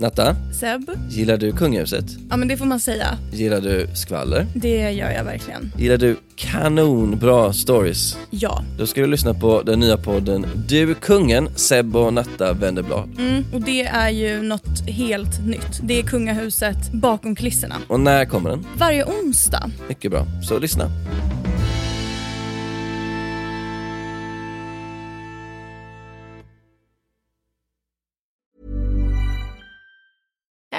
Natta, Seb? gillar du kungahuset? Ja men det får man säga. Gillar du skvaller? Det gör jag verkligen. Gillar du kanonbra stories? Ja. Då ska du lyssna på den nya podden Du kungen, Seb och Natta vänder blad. Mm, och det är ju något helt nytt. Det är kungahuset bakom kulisserna. Och när kommer den? Varje onsdag. Mycket bra, så lyssna.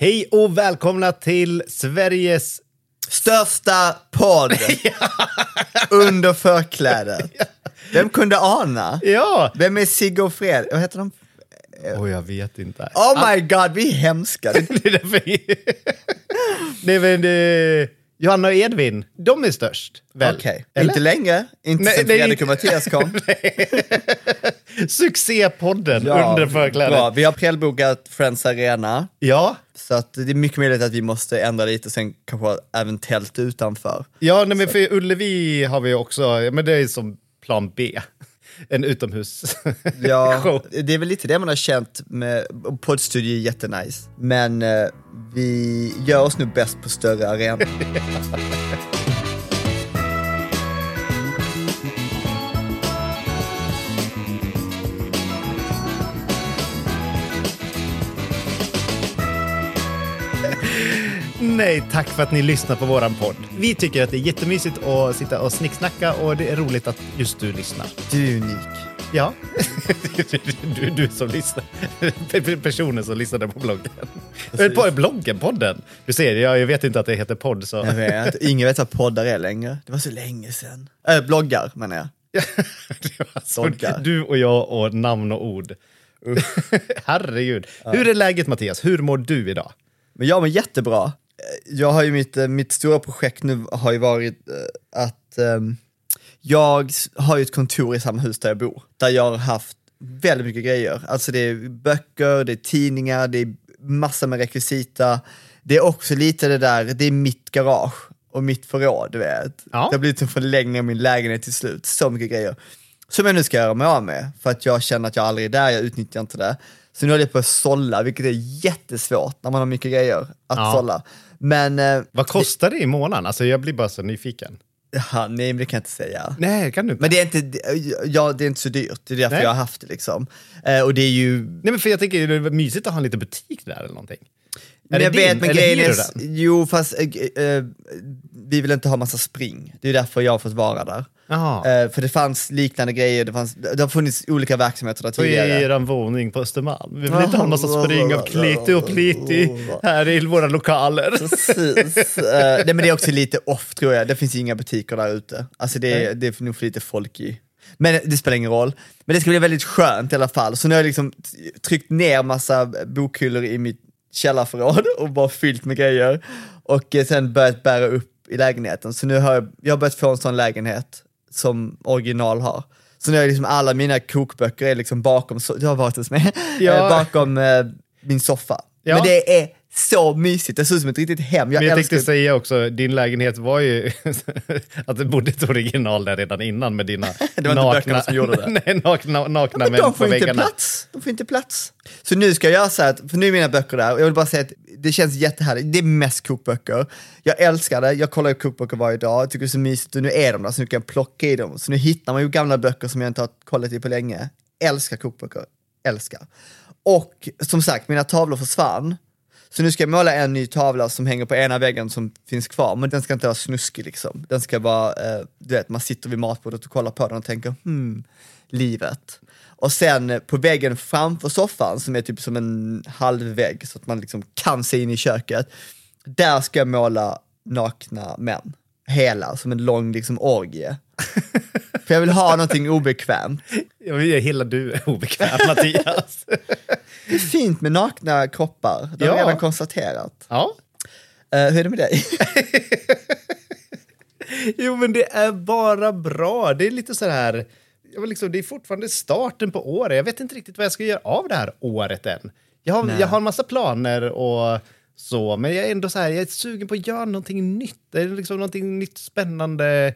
Hej och välkomna till Sveriges... Största podd under förklädet. Vem kunde ana? Ja! Vem är Sigge och Fred? Vad heter de? Oj, jag vet inte. Oh my god, vi är hemska. Det är Johanna och Edvin, de är störst. Väl? Okej, Eller? inte länge. Inte Nej, sen Fredrik och Mattias kom. Succépodden under förklädet. bra. Vi har prellbokat Friends Arena. Ja, Så att det är mycket möjligt att vi måste ändra lite, sen kanske även tält utanför. ja nej, men för Ullevi har vi också, men det är som plan B. En utomhus Ja, show. det är väl lite det man har känt med poddstudio är jättenice. Men eh, vi gör oss nu bäst på större arenor. Nej, tack för att ni lyssnar på våran podd. Vi tycker att det är jättemysigt att sitta och snicksnacka och det är roligt att just du lyssnar. Du är unik. Ja, du, du som lyssnar. Personen som lyssnade på bloggen. På bloggen, podden. Du ser, jag, vet inte att det heter podd. Så. Jag vet, ingen vet vad poddar är längre. Det var så länge sedan. Äh, bloggar menar jag. Det var så- Bloggar. du och jag och namn och ord. Herregud. Hur är läget Mattias? Hur mår du idag? Men jag mår jättebra. Jag har ju mitt, eh, mitt stora projekt nu har ju varit eh, att ehm, jag har ju ett kontor i samma hus där jag bor. Där jag har haft väldigt mycket grejer. Alltså det är böcker, det är tidningar, det är massa med rekvisita. Det är också lite det där, det är mitt garage och mitt förråd, du vet. Ja. Det har blivit en förlängning av min lägenhet till slut. Så mycket grejer. Som jag nu ska göra mig av med, för att jag känner att jag aldrig är där, jag utnyttjar inte det. Så nu håller jag på att sålla, vilket är jättesvårt när man har mycket grejer att Ja. sålla. Men, eh, Vad kostar det i månaden? Alltså jag blir bara så nyfiken. ja, nej men det kan jag inte säga. Nej, kan du inte? Men det är inte, ja, det är inte så dyrt, det är därför Nej. jag har haft det liksom. Eh, och det är ju Nej, men för jag tänker det är mysigt att ha en liten butik där eller någonting. Är jag din, vet, men grejen är, jo fast eh, eh, vi vill inte ha massa spring. Det är därför jag har fått vara där. Eh, för det fanns liknande grejer, det, fanns, det har funnits olika verksamheter där Och i tidigare. er våning på Östermalm. Vi vill inte ha en massa spring av kliti och pliti här i våra lokaler. Precis. Eh, nej men det är också lite off tror jag, det finns inga butiker där ute. Alltså det, det är nog för lite folk i. Men det spelar ingen roll. Men det ska bli väldigt skönt i alla fall. Så nu har jag liksom tryckt ner massa bokhyllor i mitt källarförråd och bara fyllt med grejer. Och eh, sen börjat bära upp i lägenheten. Så nu har jag, jag har börjat få en sån lägenhet som original har. Så nu jag liksom alla mina kokböcker är liksom bakom, so- du har varit hos mig, Ja. Eh, bakom eh, min soffa. Ja. Men det är så mysigt, det ser ut som ett riktigt hem. Jag, Men jag älskar tänkte säga också, din lägenhet var ju att det bodde ett original där redan innan med dina Det var inte böckerna som gjorde det. Nej, nakna, nakna men män de på får inte väggarna. plats. De får inte plats. Så nu ska jag här, att- för nu är mina böcker där, och jag vill bara säga att det känns jättehärligt. Det är mest kokböcker. Jag älskar det, jag kollar ju kokböcker varje dag, jag tycker det är så mysigt och nu är de där, så nu kan jag plocka i dem. Så nu hittar man ju gamla böcker som jag inte har kollat i på länge. Älskar kokböcker, älskar. Och som sagt, mina tavlor försvann. Så nu ska jag måla en ny tavla som hänger på ena väggen som finns kvar, men den ska inte vara snuskig liksom. Den ska vara, eh, du vet, man sitter vid matbordet och kollar på den och tänker, hmm, livet. Och sen eh, på väggen framför soffan, som är typ som en halv vägg, så att man liksom kan se in i köket, där ska jag måla nakna män. Hela, som en lång liksom orgie. För jag vill ha någonting obekvämt. Jag vill hela du är obekväm Mattias. Det är fint med nakna kroppar, det har Ja. redan konstaterat. Ja. Eh, hur är det med dig? Jo, men det är bara bra. Det är lite så här... Jag liksom, det är fortfarande starten på året. Jag vet inte riktigt vad jag ska göra av det här året än. Jag har, Nej. jag har en massa planer och så, men jag är ändå så här, jag är sugen på att göra någonting nytt. Det är liksom någonting nytt, spännande,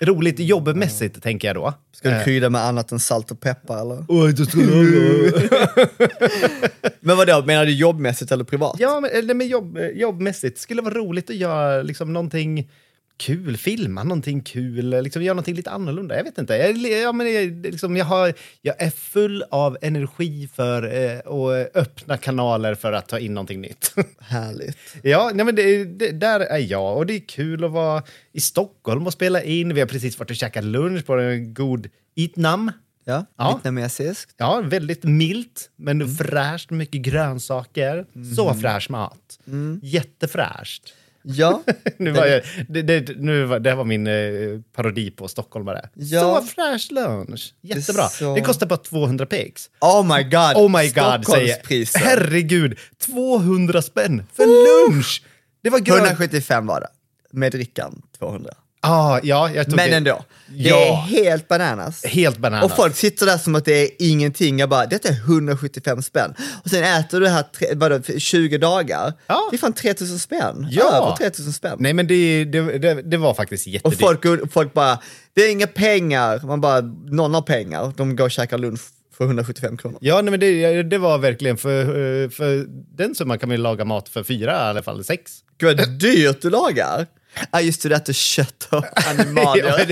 roligt jobbmässigt, tänker jag då. Ska du Eh, krydda med annat än salt och peppar eller? Oj, ska du- Men vadå, menar du jobbmässigt eller privat? Ja, men, eller med jobb, jobbmässigt. Skulle vara roligt att göra liksom någonting kul, filma någonting kul, liksom göra någonting lite annorlunda. Jag vet inte. Jag, ja, men jag, liksom, jag, har, jag är full av energi för eh, att öppna kanaler för att ta in någonting nytt. Härligt. ja, nej, men det, det, där är jag och det är kul att vara i Stockholm och spela in. Vi har precis varit och käkat lunch på en god Itnam. Ja, Ja. vietnamesiskt. Ja, väldigt milt, men fräscht, mycket grönsaker. Så fräsch mat. Jättefräscht. Ja, Nu var jag, det, det, nu var, det här var min eh, parodi på stockholmare. Ja. Så fräsch lunch. Jättebra. Det, så- kostar bara 200 pix. oh my god. Oh my god, säger. Herregud, 200 spänn för lunch! Det var grönt. 175 var det. Med drickan 200. Ah, ja, jag tog Men det. ändå, det Ja. är helt bananas. Helt bananas. Och folk sitter där som att det är ingenting. Jag bara, detta är 175 spänn. Och sen äter du det här tre, vadå, 20 dagar. Ja. Det är fan 3000 spänn. Ja. Över 3000 spänn. Nej, men det, det, det, det var faktiskt Och jättedyrt. folk, folk bara, det är inga pengar. Man bara, någon har pengar. De går och käkar lunch för 175 kronor. Ja, nej, men det, det var verkligen för, eh, för den summan kan man ju laga mat för fyra i alla fall, sex. Gud vad dyrt du lagar. Ja just det, du äter kött och animalier.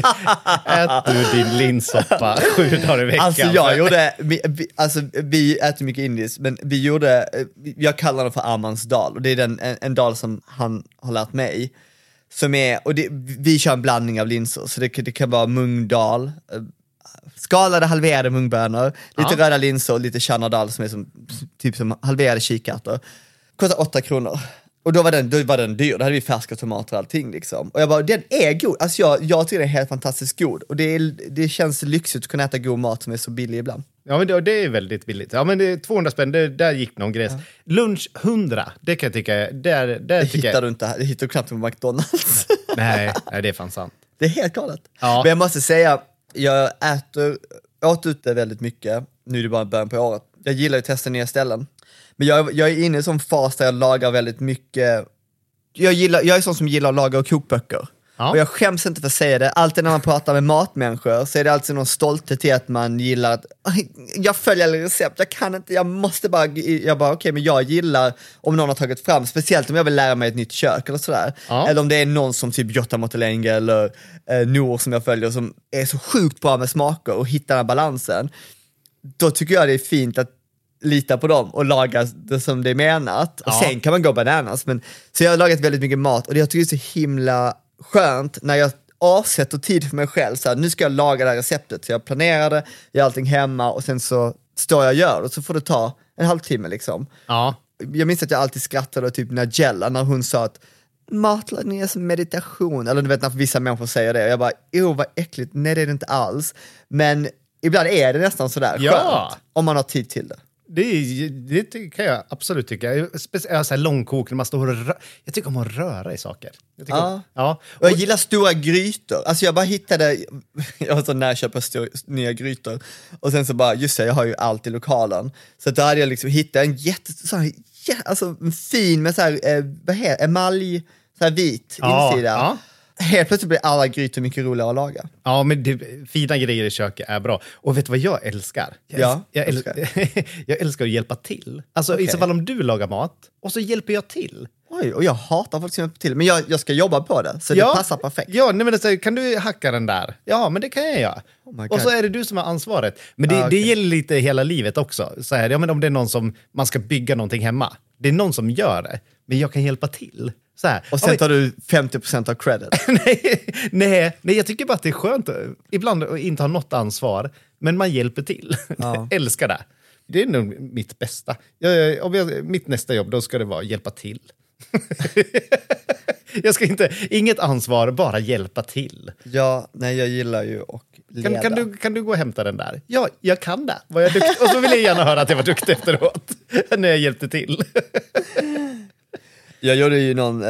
Ät du din linssoppa sju dagar i veckan. Alltså jag gjorde, vi, vi, alltså vi äter mycket indiskt, men vi gjorde, eh, jag kallar den för Armans dal och det är den, en, en dal som han har lärt mig. Som är, och det, vi kör en blandning av linser, så det, kan- det kan vara mungdal, eh, skalade halverade mungbönor, lite Ja. röda linser och lite chana dal som är som, typ som halverade kikärtor. Kostar 8 kronor. Och då var, den, då var den dyr, då hade vi färska tomater och allting liksom. Och jag bara, den är god. Alltså jag, jag tycker den är helt fantastiskt god. Och det, är, det känns lyxigt att kunna äta god mat som är så billig ibland. Ja, men det, det är väldigt billigt. Ja, men det är 200 spänn, det, där gick någon gräs. Lunch 100, det kan jag tycka, där, där Det hittar jag... du inte, det hittar du knappt på McDonalds. Nej, nej, det är fan sant. det är helt galet. Ja. Men jag måste säga, jag äter, åt ute väldigt mycket, nu är det bara början på året. Jag gillar ju att testa nya ställen. Men jag, jag är inne i en sån fas där jag lagar väldigt mycket, jag, gillar, jag är sån som gillar att laga kokböcker. Ja. Och jag skäms inte för att säga det, alltid när man pratar med matmänniskor så är det alltid någon stolthet i att man gillar att, "Aj, jag följer alla recept, jag kan inte, jag måste bara, jag bara okej men jag gillar om någon har tagit fram, speciellt om jag vill lära mig ett nytt kök eller sådär. Ja. Eller om det är någon som typ Jotta Motelenge eller eh, Nour som jag följer som är så sjukt bra med smaker och hittar den här balansen. Då tycker jag det är fint att lita på dem och laga det som det är menat. Och Ja. sen kan man gå bananas. Men, så jag har lagat väldigt mycket mat och jag tycker det är så himla skönt när jag avsätter tid för mig själv. Så här, nu ska jag laga det här receptet. Så jag planerar det, gör allting hemma och sen så står jag och gör. Och så får det ta en halvtimme liksom. Ja. Jag minns att jag alltid skrattade typ Nigella när hon sa att matlagning är som meditation. Eller du vet när vissa människor säger det. Och jag bara, oh vad äckligt. Nej det är det inte alls. Men ibland är det nästan sådär Ja. skönt. Om man har tid till det. Det, det kan jag absolut tycka. Speciellt så här långkok, när man står och rö- Jag tycker om att röra i saker. Jag Ja. Om, ja. Och jag gillar stora grytor. Alltså jag bara hittade, jag var så nära att köpa stor, nya grytor. Och sen så bara, just det, jag har ju allt i lokalen. Så då hade jag liksom hittat en jätte, så här, jä, alltså en fin med så här, eh, vad heter emalj, så här vit Ja, insida. ja. Helt plötsligt blir alla grytor mycket roligare att laga. Ja, men det, fina grejer i köket är bra. Och vet du vad jag älskar? Jag, Ja, jag, älskar. jag älskar att hjälpa till. Alltså i så fall om du lagar mat, och så hjälper jag till. Oj, och jag hatar folk som hjälper till. Men jag, jag ska jobba på det, så det passar perfekt. Ja, nej, men alltså, kan du hacka den där? Ja, men det kan jag göra. Oh och så är det du som har ansvaret. Men det, Ah, det okej. gäller lite hela livet också. Så här, ja, men om det är någon som man ska bygga någonting hemma, det är någon som gör det, men jag kan hjälpa till. Så här, Och sen tar du 50% av credit. nej, nej, nej, jag tycker bara att det är skönt att- ibland att inte ha något ansvar, men man hjälper till. Ja. Älskar det. Det är nog mitt bästa. Jag, om jag, mitt nästa jobb, då ska det vara hjälpa till. Jag ska inte, inget ansvar, bara hjälpa till. Ja, nej jag gillar ju att leda. Kan, kan, du, kan du gå och hämta den där? Ja, jag kan det. Var jag duktig? Och så vill jag gärna höra att jag var duktig efteråt, när jag hjälpte till. Jag gjorde ju någon, eh,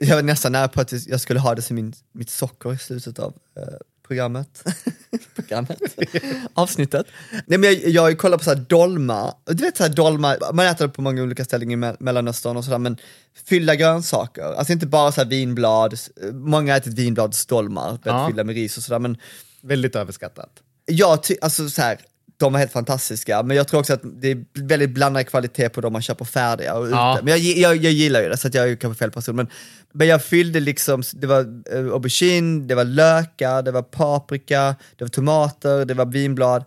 jag var nästan nära på att jag skulle ha det som min, mitt socker i slutet av eh, programmet. programmet? Avsnittet. Nej, men jag, jag kollar på så här dolma, du vet så här dolma, man äter det på många olika ställen i Me- Mellanöstern och sådär, men fyllda grönsaker, alltså inte bara så här vinblad, många har ätit vinbladsdolmar, Ja. fyllda med ris och sådär, men Väldigt överskattat. ty- alltså så här, de var helt fantastiska, men jag tror också att det är väldigt blandad kvalitet på de man köper färdiga och Ja. ute. Men jag, jag, jag gillar ju det, så att jag är ju kanske fel person. Men, men jag fyllde liksom, det var eh, aubergine, det var lökar, det var paprika, det var tomater, det var vinblad.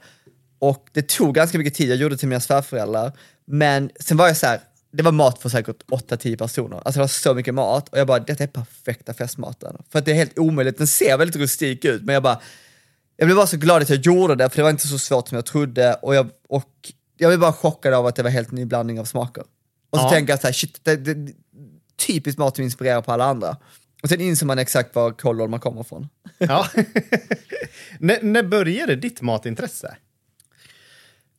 Och det tog ganska mycket tid, jag gjorde det till mina svärföräldrar. Men sen var jag så här, det var mat för säkert 8-10 personer. Alltså det var så mycket mat och jag bara, detta är perfekta festmaten. För att det är helt omöjligt, den ser väldigt rustik ut, men jag bara, jag blev bara så glad att jag gjorde det, för det var inte så svårt som jag trodde. Och jag, och jag blev bara chockad av att det var helt ny blandning av smaker. Och så Ja. tänker jag så här, shit, det, det, typiskt mat som inspirerar på alla andra. Och sen inser man exakt var kåldolmar kommer ifrån. Ja. när, när började ditt matintresse?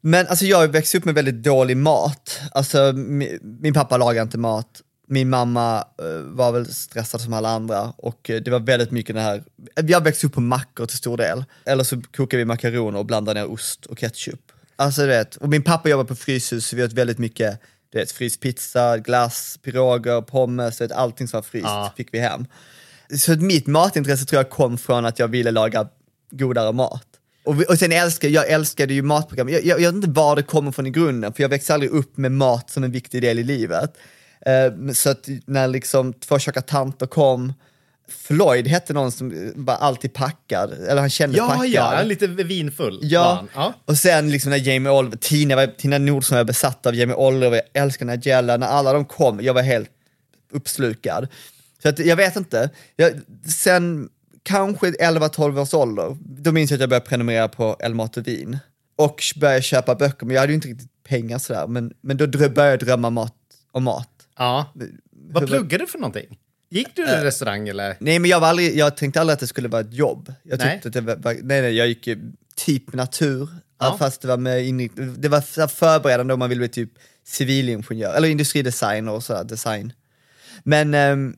Men alltså jag växte upp med väldigt dålig mat. Alltså min, min pappa lagade inte mat. Min mamma eh, var väl stressad som alla andra och eh, det var väldigt mycket det här, jag växte upp på mackor till stor del. Eller så kokade vi makaroner och blandade ner ost och ketchup. Alltså du vet, och min pappa jobbar på fryshus så vi åt väldigt mycket du vet, fryst pizza, glass, piroger, pommes, du vet, allting som var fryst Ja. fick vi hem. Så mitt matintresse tror jag kom från att jag ville laga godare mat. Och, och sen älskar jag älskade ju matprogram. Jag, jag, jag vet inte var det kommer från i grunden, för jag växte aldrig upp med mat som en viktig del i livet. Eh, så att när liksom två tjocka tanter kom, Floyd hette någon som var alltid packad, eller han kände Ja, packad. ja, lite vinfull. Ja. ja. och sen liksom när Jamie Oliver, Tina, var, Tina Nordström var besatt av Jamie Oliver, jag älskar Nigella, när alla de kom, jag var helt uppslukad. Så att jag vet inte, jag, sen kanske 11-12 års ålder, då minns jag att jag började prenumerera på El Mat och Vin. Och började köpa böcker, men jag hade ju inte riktigt pengar sådär, men, men då drö- började jag drömma mat om mat. Ja. Vad pluggade du för någonting? Gick du i en restaurang eller? Nej men jag, var aldrig, jag tänkte aldrig att det skulle vara ett jobb. Jag Nej. tyckte att det var, nej, nej, jag gick typ natur, Ja. fast det var med inriktning, det var förberedande om man ville bli typ civilingenjör, eller industridesigner och sådär, design. Men, ehm,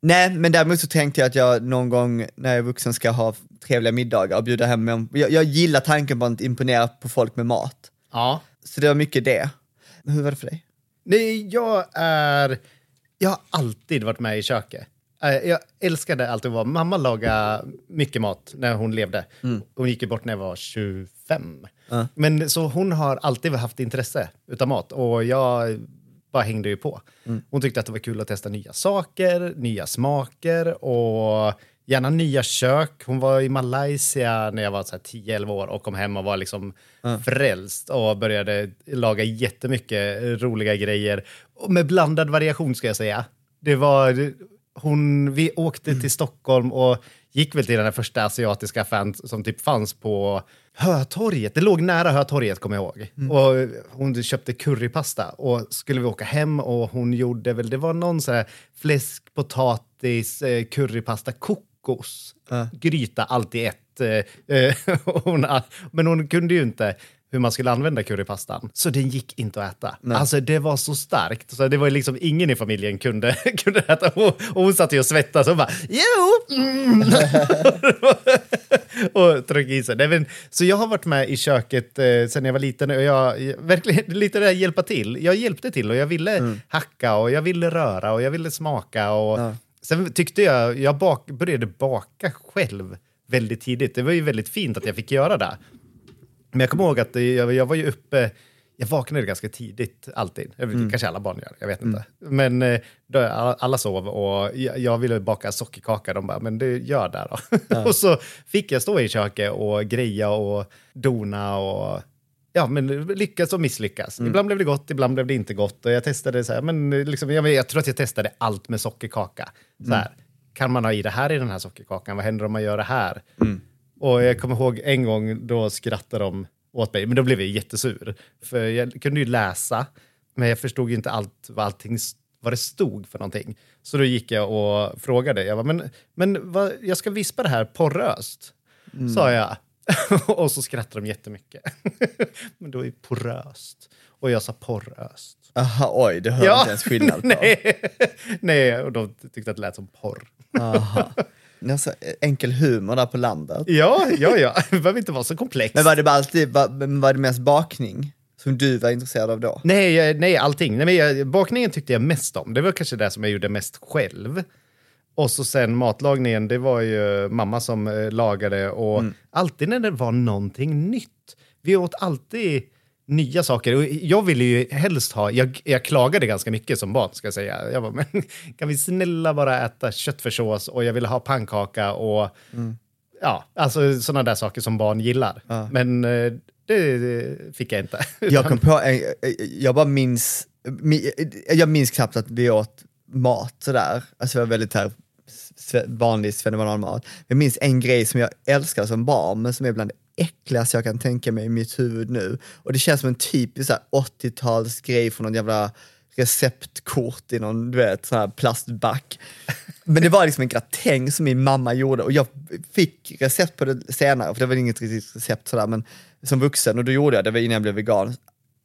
nej, men däremot så tänkte jag att jag någon gång när jag är vuxen ska ha trevliga middagar och bjuda hem, en- jag, jag gillar tanken på att imponera på folk med mat. Ja. Så det var mycket det. Hur var det för dig? Nej, jag är... Jag har alltid varit med i köket. Eh, Jag älskade alltid att vara... Mamma lagade mycket mat när hon levde. Hon gick ju bort när jag var 25. Ja. Men så hon har alltid haft intresse utav mat och jag bara hängde ju på. Hon tyckte att det var kul att testa nya saker, nya smaker och gärna nya kök. Hon var i Malaysia när jag var så här 10-11 år och kom hem och var liksom frälst och började laga jättemycket roliga grejer. Och med blandad variation ska jag säga. Det var, hon, vi åkte till Stockholm och gick väl till den första asiatiska affären som typ fanns på Hötorget. Det låg nära Hötorget kommer jag ihåg. Och hon köpte currypasta och skulle vi åka hem och hon gjorde väl, det var någon så här fläsk, potatis, eh, currypasta, kokos, gryta, allt i ett. Eh, eh, hon, men hon kunde ju inte hur man skulle använda currypastan. Så den gick inte att äta. Alltså det var så starkt. Så det var liksom ingen i familjen kunde, kunde äta. Och, och hon satt ju och svettades och bara jo! Mm. och tryckte i sig. Nej, men, så jag har varit med i köket eh, sen jag var liten och jag, verkligen lite det där hjälpa till. Jag hjälpte till och jag ville hacka och jag ville röra och jag ville smaka. Och, Ja. Sen tyckte jag, jag bak, började baka själv väldigt tidigt. Det var ju väldigt fint att jag fick göra det. Men jag kommer ihåg att jag, jag var ju uppe, jag vaknade ganska tidigt alltid. Vet, Kanske alla barn gör, jag vet inte. Men eh, då, alla sov och jag, jag ville baka sockerkaka. De bara, men det gör det då. och så fick jag stå i köket och greja och dona och Ja, men lyckas och misslyckas. Ibland blev det gott, ibland blev det inte gott. Och jag testade så här, men liksom, jag, jag tror att jag testade allt med sockerkaka. Så här, Kan man ha i det här i den här sockerkakan? Vad händer om man gör det här? Och jag kommer ihåg en gång då skrattade de åt mig, men då blev jag jättesur. För jag kunde ju läsa, men jag förstod ju inte allt vad allting vad det stod för någonting. Så då gick jag och frågade. Jag bara, men, men vad, jag ska vispa det här poröst, sa jag. och så skrattade de jättemycket. men då är poröst. Och jag sa poröst. Aha, oj, det hör jag inte ens skillnad på. nej. nej, och de tyckte att det lät som porr. Aha. Ni har så enkel humor där på landet. Ja, ja, ja. Det behöver inte vara så komplext. Men var det bara alltid, var, var det mest bakning som du var intresserad av då? Nej, nej, allting. Nej, men jag, bakningen tyckte jag mest om. Det var kanske det som jag gjorde mest själv. Och så sen matlagningen, det var ju mamma som eh, lagade och alltid när det var någonting nytt. Vi åt alltid nya saker. Och jag ville ju helst ha, jag, jag klagade ganska mycket som barn ska jag säga. Jag bara, men kan vi snälla bara äta köttfärssås och jag ville ha pannkaka och ja, alltså sådana där saker som barn gillar. Men eh, det fick jag inte. Jag kom på, en- jag bara minns, mi- jag minns knappt att vi åt mat sådär. Alltså det var väldigt här vanlig svennebananmat. Jag minns en grej som jag älskade som barn, men som är bland det äckligaste jag kan tänka mig i mitt huvud nu. Och det känns som en typisk 80-talsgrej från någon jävla receptkort i någon du vet, så här plastback. Men det var liksom en gratäng som min mamma gjorde och jag fick recept på det senare, för det var inget riktigt recept sådär, men som vuxen och då gjorde jag det, det var innan jag blev vegan.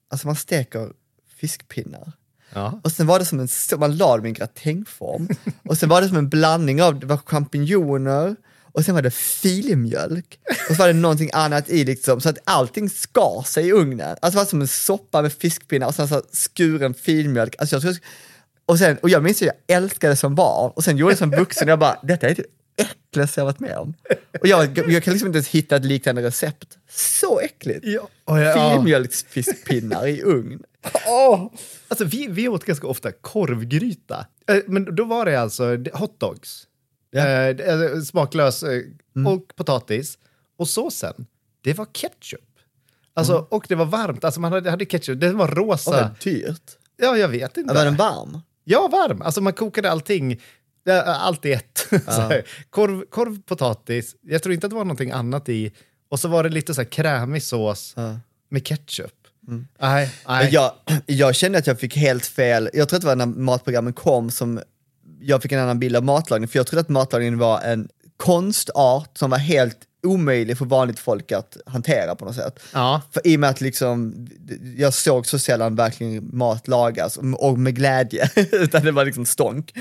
Alltså man steker fiskpinnar. Ja. Och sen var det som en, man la dem i en gratängform. Och sen var det som en blandning av, det var champinjoner, och sen var det filmjölk. Och så var det någonting annat i liksom, så att allting skar sig i ugnen. Alltså det var som en soppa med fiskpinnar och sen så skuren filmjölk. Alltså jag och, sen, och jag minns att jag älskade det som barn, och sen gjorde jag det som vuxen och jag bara, detta är det äckligaste jag varit med om. Och jag, jag kan liksom inte ens hitta ett liknande recept. Så äckligt! Ja, och jag- ja. Filmjölksfiskpinnar i ugn. Åh! Alltså, vi, vi åt ganska ofta korvgryta. Eh, Men då var det alltså hotdogs. Det- eh, smaklös eh, och potatis. Och såsen, det var ketchup. Alltså, Och det var varmt. Alltså, man hade, hade ketchup. Den var rosa. vad dyrt. ja, jag vet inte. Var den varm? Ja, varm. Alltså man kokade allting. Allt i ett. Korv, korv, potatis. Jag tror inte att det var någonting annat i. Och så var det lite så här krämig sås Ja. med ketchup. Nej, nej. Men jag, jag kände att jag fick helt fel, jag tror att det var när matprogrammen kom som jag fick en annan bild av matlagning, för jag trodde att matlagning var en konstart som var helt omöjlig för vanligt folk att hantera på något sätt. Ja. För i och med att liksom, jag såg så sällan verkligen mat lagas, och med glädje, utan det var liksom stånk.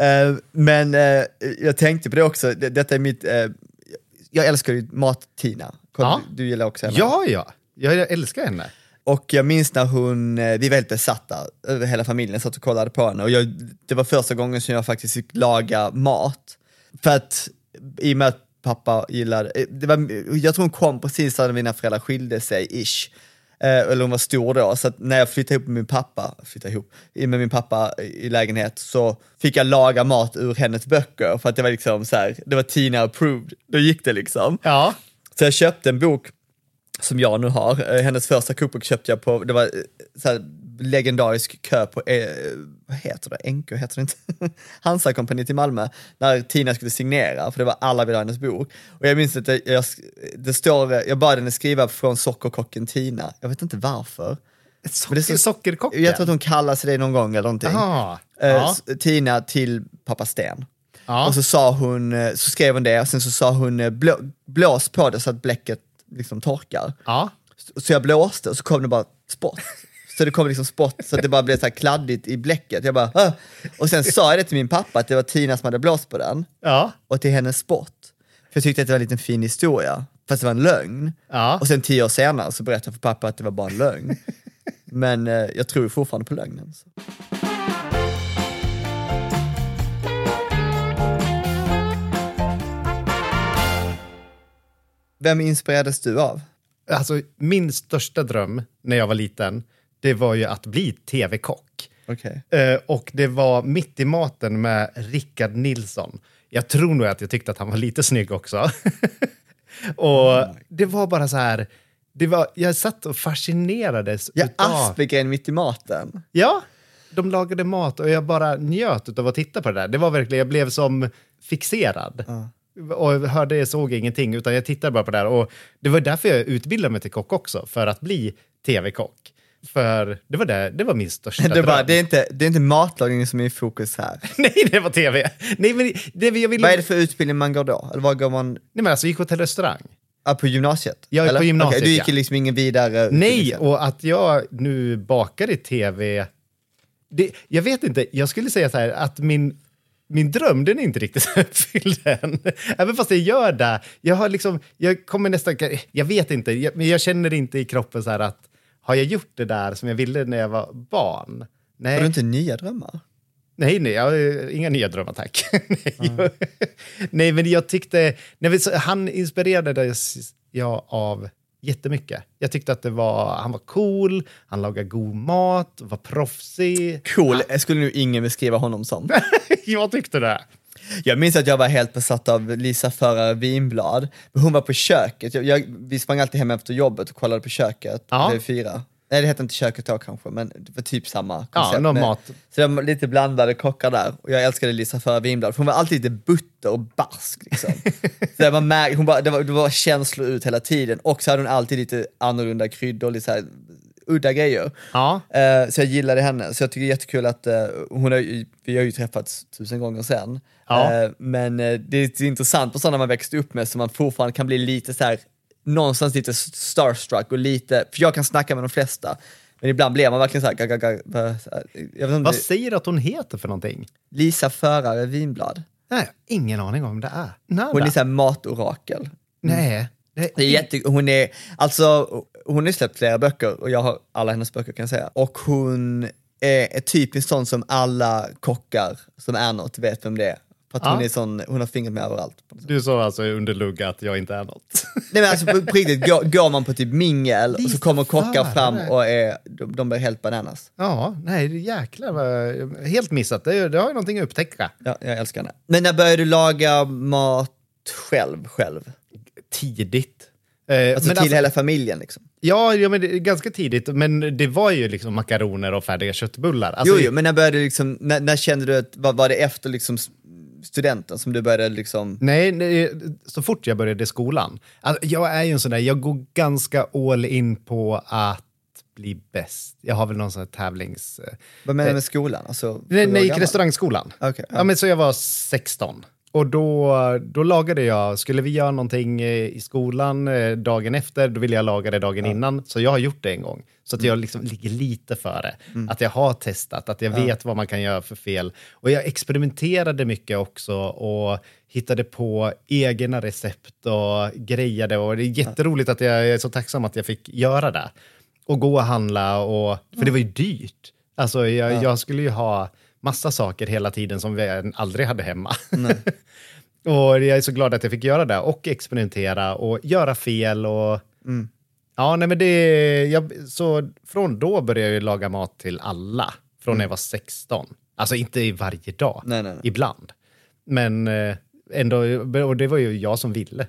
Eh, men eh, jag tänkte på det också, det, detta är mitt, eh, jag älskar ju Mat-Tina, Ja. du gillar också henne? Ja, ja. Jag älskar henne. Och jag minns när hon, eh, vi var helt besatta, över hela familjen satt och kollade på henne och jag, det var första gången som jag faktiskt fick laga mat. För att i och med att pappa gillade, eh, det var, jag tror hon kom precis när mina föräldrar skilde sig, ish. Eh, eller hon var stor då, så att när jag flyttade ihop med min pappa, flyttade ihop med min pappa i lägenhet så fick jag laga mat ur hennes böcker för att det var liksom så här, det var Tina approved, då gick det liksom. Ja. Så jag köpte en bok som jag nu har. Eh, Hennes första kokbok köpte jag på, det var eh, så här, legendarisk kö på, eh, vad heter det, NK heter det inte? Hansa-kompaniet i Malmö, när Tina skulle signera, för det var alla ville ha hennes bok. Och jag minns att jag, jag, det står, eh, jag bad henne skriva från sockerkocken Tina, jag vet inte varför. Socker, Men det är så- sockerkocken. Jag tror att hon kallar sig det någon gång eller någonting. Aha. Eh, Ja. Tina till pappa Sten. Ja. Och så, sa hon, så skrev hon det och sen så sa hon blå, blås på det så att bläcket liksom torkar. ja. Så- Så jag blåste och så kom det bara spott. Så det kom liksom spott så att det bara blev så här kladdigt i bläcket. Jag bara, "Åh." Och sen sa jag det till min pappa att det var Tina som hade blåst på den Ja. och till hennes spott. För jag tyckte att det var en liten fin historia, fast det var en lögn. Ja. Och sen tio år senare så berättade jag för pappa att det var bara en lögn. Men eh, jag tror fortfarande på lögnen. Så. Vem inspirerades du av? Alltså, min största dröm när jag var liten, det var ju att bli tv-kock. Okej. Eh, och det var Mitt i maten med Rickard Nilsson. Jag tror nog att jag tyckte att han var lite snygg också. och det var bara så här, det var, jag satt och fascinerades Ja, utav... Aspegren mitt i maten. Ja, de lagade mat och jag bara njöt av att titta på det där. Det var verkligen, jag blev som fixerad. Och hörde, såg ingenting, utan jag tittade bara på det där. Och det var därför jag utbildade mig till kock också, för att bli tv-kock. För det var, det, det var min största Det dröm. det, är inte, det är inte matlagning som är i fokus här. Nej, det var tv. Nej, men det, jag ville... Vad är det för utbildning man går då? Eller vad går man? Nej, men alltså, gick hotell och restaurang. Ah, på gymnasiet? Ja, på eller? gymnasiet, Okej, du gick ja. liksom ingen vidare Nej, och att jag nu bakar i tv... Det, jag vet inte, jag skulle säga så här att min, min dröm den är inte riktigt uppfylld än. Även fast jag gör det. Jag har liksom, jag kommer nästan, jag vet inte, jag, men jag känner inte i kroppen så att har jag gjort det där som jag ville när jag var barn? Nej. Har du inte nya drömmar? Nej, nej, jag inga nya drömmar tack. nej, nej, men jag tyckte, nej, han inspirerades jag av jättemycket. Jag tyckte att det var, han var cool, han lagade god mat, var proffsig. Cool, jag skulle nu ingen beskriva honom som. jag tyckte det. Jag minns att jag var helt besatt av Lisa Förare Vinblad. Hon var på köket, jag, jag, vi sprang alltid hem efter jobbet och kollade på köket, Ja. TV4. Nej det hette inte köket då kanske, men det var typ samma Ja, koncept. någon med- mat. Så det var lite blandade kockar där, och jag älskade Lisa Förare Vinblad, för hon var alltid lite butter och barsk liksom. så det var, mär- hon bara, det, var, det var känslor ut hela tiden, och så hade hon alltid lite annorlunda kryddor, lite så här, udda grejer. Ja. Eh, så jag gillade henne, så jag tycker det är jättekul att eh, hon har, ju- vi har ju träffats tusen gånger sen. Ja. Eh, men eh, det är intressant på sådana man växte upp med som man fortfarande kan bli lite så här, någonstans lite starstruck och lite, för jag kan snacka med de flesta, men ibland blir man verkligen så här, gaga, gaga, om Vad det- säger du att hon heter för någonting? Lisa Förare Vinblad. Nej, ingen aning om det är. Nada. Hon är så här matorakel. Nej. Det är jätte, hon är, alltså, hon har släppt flera böcker och jag har alla hennes böcker kan jag säga. Och hon är typiskt sån som alla kockar som är något vet vem det är. För att Ja. hon är sån, hon har fingret med överallt. Du sa alltså under lugg att jag inte är något. Nej men alltså på, riktigt, går, går man på typ mingel och så kommer kockar fram och är, de, de blir helt bananas. ja, nej, det jäklar vad... Helt missat. Det, det har ju någonting att upptäcka. Ja, jag älskar henne. Men när började du laga mat själv, själv? Tidigt. Eh, Alltså till hela familjen liksom? Ja, ja men det är ganska tidigt. Men det var ju liksom makaroner och färdiga köttbullar. Alltså, jo, jo, men när började du liksom, när, när kände du att, var, var det efter liksom studenten som du började liksom, Nej, nej, så fort jag började skolan. Alltså, jag är ju en sån där, jag går ganska all in på att bli bäst. Jag har väl någon sån här tävlings... eh, vad menar du med skolan? Alltså, Nej, nej restaurangskolan. Okej, ja. ja. men så jag var 16. Och då, då lagade jag, skulle vi göra någonting i skolan eh, dagen efter, då ville jag laga det dagen innan. Så jag har gjort det en gång. Så att jag Mm. liksom ligger lite före. Att jag har testat, att jag vet vad man kan göra för fel. Och jag experimenterade mycket också och hittade på egna recept och grejade. Och det är jätteroligt att jag är så tacksam att jag fick göra det. Och gå och handla, och, för det var ju dyrt. Alltså jag, jag skulle ju ha massa saker hela tiden som vi aldrig hade hemma. och jag är så glad att jag fick göra det och experimentera och göra fel. Och, Ja, nej men det, jag, så från då började jag laga mat till alla, från när jag var 16. Alltså inte varje dag, Nej, nej, nej. ibland. Men eh, ändå, och det var ju jag som ville.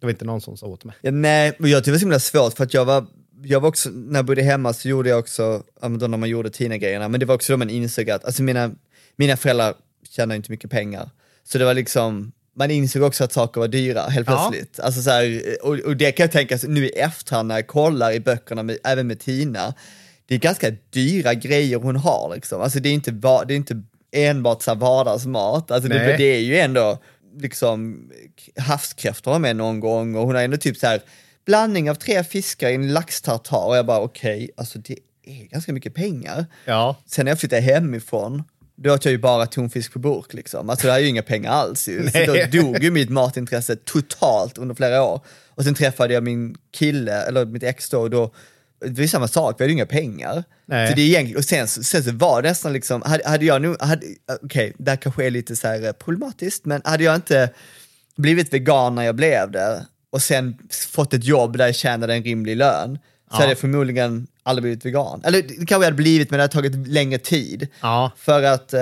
Det var inte någon som sa åt mig. Ja, nej, men jag tyckte det var så himla svårt för att jag var, jag var också, när jag bodde hemma så gjorde jag också, ja, då när man gjorde Tina-grejerna, men det var också då man insåg att, alltså mina, mina föräldrar tjänar inte mycket pengar. Så det var liksom, man insåg också att saker var dyra helt Ja. plötsligt. Alltså så här, och, och det kan jag tänka så nu i efterhand när jag kollar i böckerna, med, även med Tina, det är ganska dyra grejer hon har liksom. Alltså det är inte, va, det är inte enbart så här vardagsmat, alltså det, det är ju ändå liksom havskräftor med någon gång och hon har ändå typ så här blandning av tre fiskar i en laxtartar och jag bara okej, alltså det är ganska mycket pengar. Ja, Sen när jag flyttade hemifrån, då åt jag ju bara tonfisk på burk liksom. Alltså det här är ju inga pengar alls ju. Så då dog ju mitt matintresse totalt under flera år. Och sen träffade jag min kille, eller mitt ex då, och då det var ju samma sak, vi hade ju inga pengar. Nej. Så det är egentligen, och sen, sen så var det nästan liksom, hade, hade jag nu, okej, det här kanske är lite så här eh, problematiskt, men hade jag inte blivit vegan när jag blev det och sen fått ett jobb där jag tjänade en rimlig lön, så hade jag förmodligen aldrig blivit vegan. Eller det kanske jag hade blivit, men det hade tagit längre tid. ja. För att eh,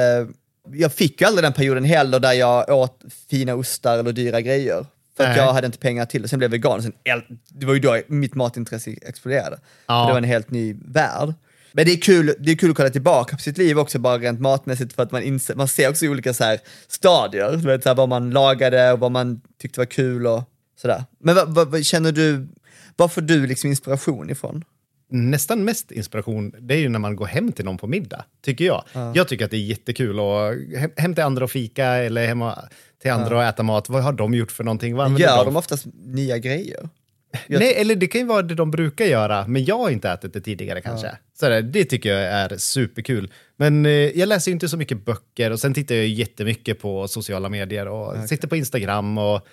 jag fick ju aldrig den perioden heller där jag åt fina ostar eller dyra grejer. För att Nej. jag hade inte pengar till det. Sen blev jag vegan. Sen, äl- det var ju då mitt matintresse exploderade. Ja. För det var en helt ny värld. Men det är, kul, det är kul att kolla tillbaka på sitt liv också, bara rent matmässigt, för att man, inser, man ser också olika så här stadier. Du vet, så här, vad man lagade och vad man tyckte var kul och sådär. Men vad, vad, vad känner du, var får du liksom inspiration ifrån? nästan mest inspiration, det är ju när man går hem till någon på middag, tycker jag. Jag tycker att det är jättekul att hem, hem till andra och fika eller hemma till andra och äta mat. Vad har de gjort för någonting? Vad Gör de? de oftast nya grejer? Jag- Nej, eller det kan ju vara det de brukar göra, men jag har inte ätit det tidigare kanske. Så det, det tycker jag är superkul. Men eh, jag läser ju inte så mycket böcker och sen tittar jag jättemycket på sociala medier och sitter på Instagram och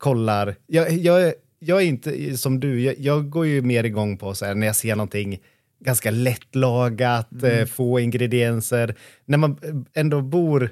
kollar. Jag, jag, jag är inte som du, jag, jag går ju mer igång på så här, när jag ser någonting ganska lättlagat, eh, få ingredienser. När man ändå bor,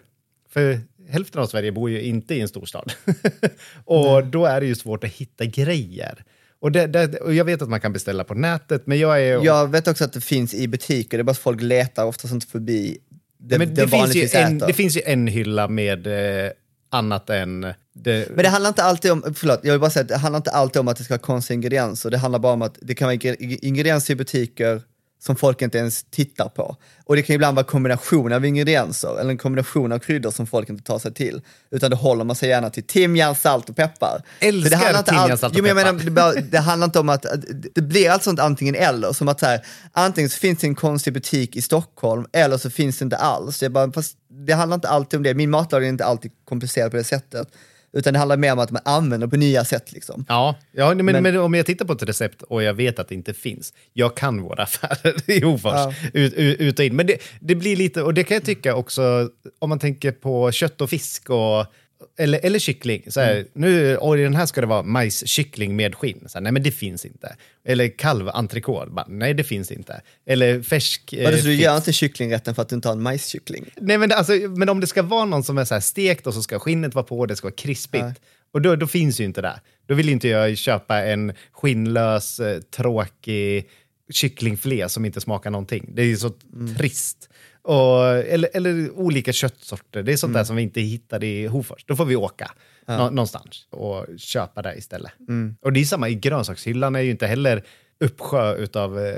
för hälften av Sverige bor ju inte i en storstad. och då är det ju svårt att hitta grejer. Och, det, det, och jag vet att man kan beställa på nätet, men jag är... Jag vet också att det finns i butiker, det är bara att folk letar oftast inte förbi det, men det, det, finns ju en, äter. det finns ju en hylla med eh, annat än... Det, Men det handlar inte alltid om, förlåt, jag vill bara säga att det handlar inte alltid om att det ska vara konstiga ingredienser. Det handlar bara om att det kan vara ingre- ingredienser i butiker som folk inte ens tittar på. Och det kan ibland vara kombination av ingredienser eller en kombination av kryddor som folk inte tar sig till. Utan det håller man sig gärna till timjan, salt och peppar. Älskar Så det handlar inte timjan, salt och jo, men jag peppar. menar, det, bara, det handlar inte om att, det blir alltså inte antingen eller. Som att så här, antingen så finns det en konstig butik i Stockholm eller så finns det inte alls. Det, är bara, fast det handlar inte alltid om det. Min matlagning är inte alltid komplicerad på det sättet. Utan det handlar mer om att man använder på nya sätt. Liksom. Ja, ja men, men, Men- om jag tittar på ett recept och jag vet att det inte finns, jag kan våra affärer i Hofors, Ja. ut, ut, och in. Men det, det blir lite, och det kan jag tycka också, om man tänker på kött och fisk och eller, eller kyckling. Så här, nu, och i den här ska det vara majskyckling med skinn. Så här, nej, men det finns inte. Eller kalv entrecote. Bara, Nej, det finns inte. Eller färsk... eh, så du gör inte kycklingrätten för att du inte har en majskyckling? Nej, men, alltså, men om det ska vara någon som är så här stekt och så ska skinnet vara på och det ska vara krispigt. Nej. Och då, då finns ju inte det. Då vill inte jag köpa en skinnlös, eh, tråkig kycklingfilé som inte smakar någonting. Det är ju så trist. Och, eller, eller olika köttsorter. Det är sånt där som vi inte hittar i Hofors. Då får vi åka nå, någonstans och köpa det istället. Och det är samma i grönsakshyllan är ju inte heller uppsjö utav eh,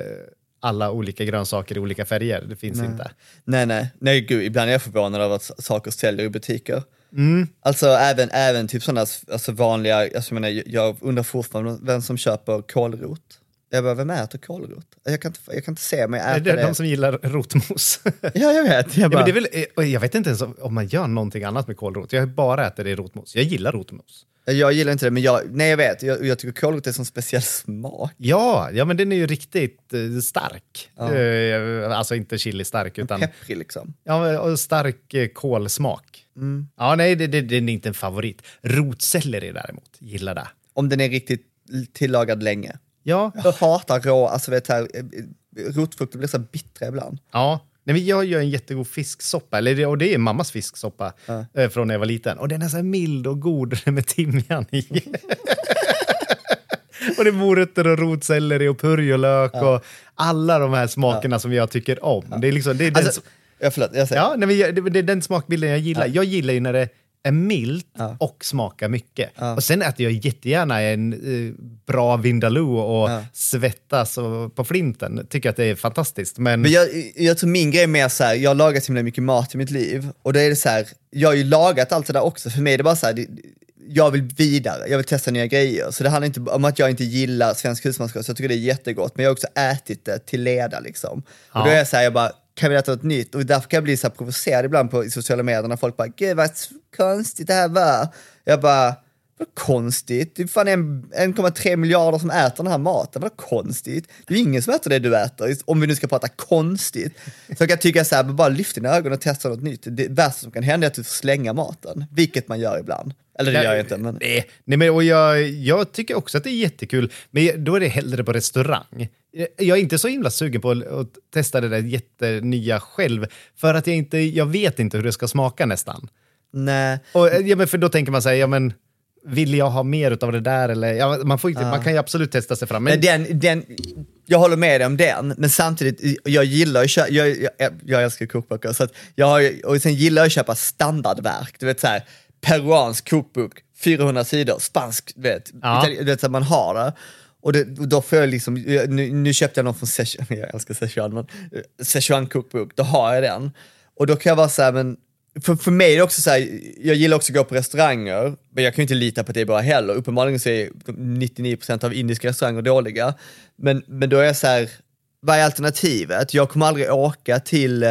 alla olika grönsaker i olika färger. Det finns inte. Nej, nej, nej gud, ibland är jag förvånad över att saker säljer i butiker. Mm. Alltså även, även typ sådana alltså vanliga, alltså, jag, menar, jag undrar fortfarande vem som köper kålrot. Jag bara, vem äter kålrot? Jag kan inte, jag kan inte se mig äta Det är det. de som gillar rotmos. Ja, jag vet. Jag, Ja, bara, det är väl, eh, jag vet inte ens om man gör någonting annat med kålrot. Jag bara ätit det i rotmos. Jag gillar rotmos. jag gillar inte det, men jag, nej jag vet, jag, jag tycker kålrot är en speciell smak. Ja, ja men den är ju riktigt eh, stark. Ja. Eh, alltså inte chili stark, utan Pepprig liksom. ja, och stark kolsmak. Mm. Ja, nej, det, det, den är inte en favorit. Rotselleri däremot, gillar det. Om den är riktigt tillagad länge. Ja, Jag hatar rå, alltså vet här, eh, rotfrukter blir så bittra ibland. ja. Nej, men jag gör en jättegod fisksoppa, eller, och det är mammas fisksoppa Ja. eh, från när jag var liten. Och den är så mild och god med timjan i. och det är morötter och rotselleri och purjolök och alla de här smakerna som jag tycker om. Det är liksom, det är den, Alltså, ja, förlåt, jag säger. ja, nej, det, det är den smakbilden jag gillar. Jag gillar ju när det är milt Ja. och smakar mycket. Ja. Och sen äter jag jättegärna en eh, bra vindaloo och Ja. svettas och, på flinten. Tycker att det är fantastiskt. Men, Men jag, jag tror min grej är mer så här, jag har lagat så himla mycket mat i mitt liv och då är det så här, jag har ju lagat allt det där också, för mig är det bara så här, det, jag vill vidare, jag vill testa nya grejer. Så det handlar inte om att jag inte gillar svensk husmanskost, jag tycker det är jättegott, men jag har också ätit det till leda liksom. Och då är jag så här, jag bara, kan vi äta något nytt? Och därför kan jag bli så här provocerad ibland på i sociala medier när folk bara, gud vad konstigt det här var. Jag bara, vad konstigt? Det är fan en- 1,3 miljarder som äter den här maten, vad konstigt? Det är ingen som äter det du äter, om vi nu ska prata konstigt. Så jag kan tycka så här, bara lyft dina ögon och testa något nytt. Det värsta som kan hända är att du får slänga maten, vilket man gör ibland. Eller det Nej, gör jag inte, men... Nej, nej men, och jag, jag tycker också att det är jättekul, men då är det hellre på restaurang. Jag är inte så himla sugen på att, testa det där jättenya själv, för att jag, inte, jag vet inte hur det ska smaka nästan. Nej. Och, ja, men för då tänker man sig, ja men vill jag ha mer av det där? Eller, ja, man, får inte, man kan ju absolut testa sig fram. Men, den, den, jag håller med dig om den, men samtidigt, jag gillar ju kö- jag, jag, jag älskar kokböcker, så att jag har, och sen gillar jag att köpa standardverk, du vet så här, peruansk kokbok, 400 sidor, spansk, du vet, Ja. Du vet så att man har det. Och, det, och då får jag liksom, nu, nu köpte jag någon från Szechuan, jag älskar Szechuan, men eh, Szechuan kokbok, då har jag den. Och då kan jag vara så här, men för, för mig är det också så här, jag gillar också att gå på restauranger, men jag kan ju inte lita på att det är bra heller. Uppenbarligen så är 99% av indiska restauranger dåliga. Men, men då är jag så här, vad är alternativet? Jag kommer aldrig åka till eh,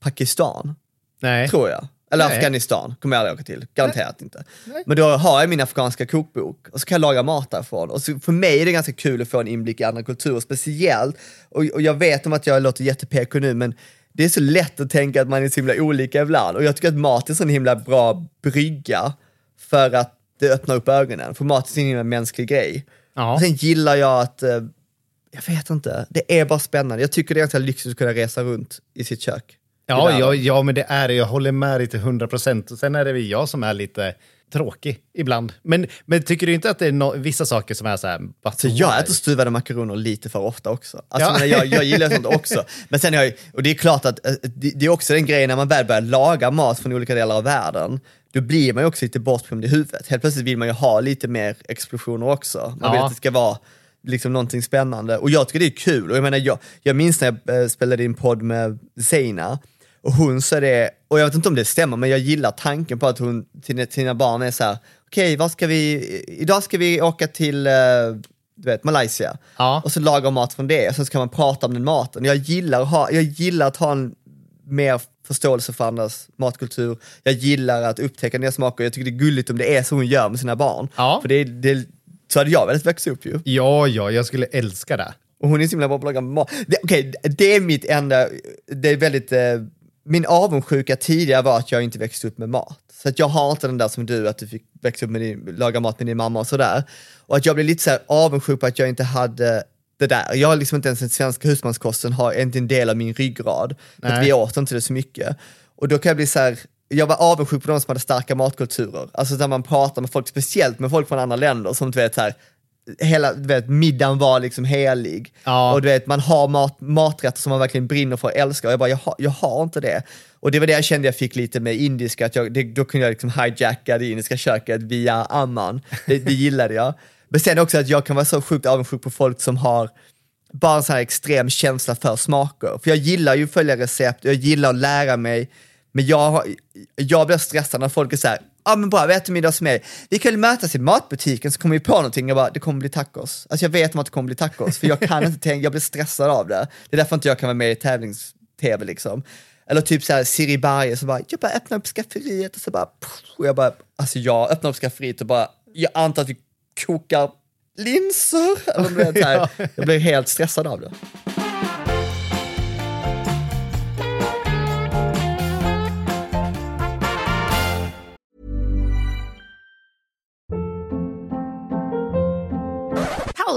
Pakistan, Nej. tror jag. Eller Nej. Afghanistan kommer jag aldrig åka till, garanterat inte. Men då har jag min afghanska kokbok och så kan jag laga mat därifrån. Och så för mig är det ganska kul att få en inblick i andra kulturer, speciellt, och, och jag vet om att jag låter jätte nu, men det är så lätt att tänka att man är så himla olika ibland. Och jag tycker att mat är en sån himla bra brygga för att det öppnar upp ögonen. För mat är en himla mänsklig grej. Ja. Och sen gillar jag att, eh, jag vet inte, det är bara spännande. Jag tycker det är ganska lyxigt att kunna resa runt i sitt kök. Ja, ja, ja, men det är det. Jag håller med dig till 100 procent. Sen är det väl jag som är lite tråkig ibland. Men, men tycker du inte att det är no vissa saker som är så här... Så jag why? äter stuvade makaroner lite för ofta också. Alltså, Ja. men jag, jag gillar sånt också. Men sen är jag, och det är klart att eh, det, det är också den grejen när man väl börjar laga mat från olika delar av världen, då blir man ju också lite bortskämd i huvudet. Helt plötsligt vill man ju ha lite mer explosioner också. Man vill Ja. att det ska vara liksom någonting spännande. Och jag tycker det är kul. Och jag, menar, jag, jag minns när jag eh, spelade in podd med Zeina, och hon sa det, och jag vet inte om det stämmer, men jag gillar tanken på att hon till, sina barn är så här: okej, vad ska vi, idag ska vi åka till eh, du vet, Malaysia. Ja. Och så lagar mat från det, och sen ska man prata om den maten. Jag gillar, ha, jag gillar att ha en mer förståelse för andras matkultur. Jag gillar att upptäcka nya smaker. Jag tycker det är gulligt om det är så hon gör med sina barn. Ja. För det, det, så hade jag velat växa upp ju. Ja, ja, jag skulle älska det. Och hon är så himla bra på att laga mat. Okej, det är mitt enda, det är väldigt, eh, min avundsjuka tidigare var att jag inte växte upp med mat. Så att jag har inte den där som du, att du fick växa upp med din, laga mat med din mamma och sådär. Och att jag blev lite så här avundsjuk på att jag inte hade det där. Jag har liksom inte ens den svenska husmanskosten, har inte en del av min ryggrad. För att vi åt inte det så mycket. Och då kan jag bli så här, jag var avundsjuk på de som hade starka matkulturer. Alltså när man pratar med folk, speciellt med folk från andra länder som du vet så här, hela, du vet, middagen var liksom helig. Ja. Och du vet, man har mat, maträtter som man verkligen brinner för och älskar. Och jag bara, jag har, jag har inte det. Och det var det jag kände jag fick lite med indiska, att jag, det, då kunde jag liksom hijacka det indiska köket via amman. Det, det gillade jag. Men sen också att jag kan vara så sjukt avundsjuk på folk som har bara en sån här extrem känsla för smaker. För jag gillar ju att följa recept, jag gillar att lära mig, men jag, jag blir stressad när folk är så här, ah, men bra, vi äter middag hos mig. Vi kan ju mötas i matbutiken så kommer vi på någonting, jag bara, det kommer bli tacos. Alltså jag vet om att det kommer bli tacos, för jag kan inte tänka, jag blir stressad av det. Det är därför inte jag kan vara med i tävlings-tv liksom. Eller typ så här Siri Barje som bara, jag bara öppnar upp skafferiet och så bara, och jag bara, alltså jag öppnar upp skafferiet och bara, jag antar att vi kokar linser. Eller vet, här, jag blir helt stressad av det.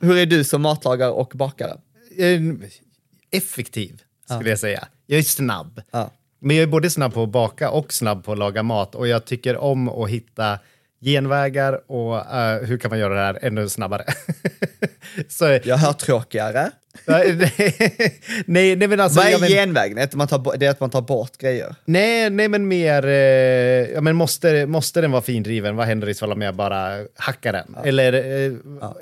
Hur är du som matlagare och bakare? Effektiv, skulle jag säga. Jag är snabb. Men jag är både snabb på att baka och snabb på att laga mat. Och jag tycker om att hitta genvägar och eh, hur kan man göra det här ännu snabbare. Så, Jag hör tråkigare. nej, nej, men alltså... Vad är jag men- genvägen? Att man tar Det är att man tar bort grejer. Nej, nej, men mer... Eh, ja, men måste, måste den vara findriven? Vad händer ifall jag bara hackar den? Eller eh,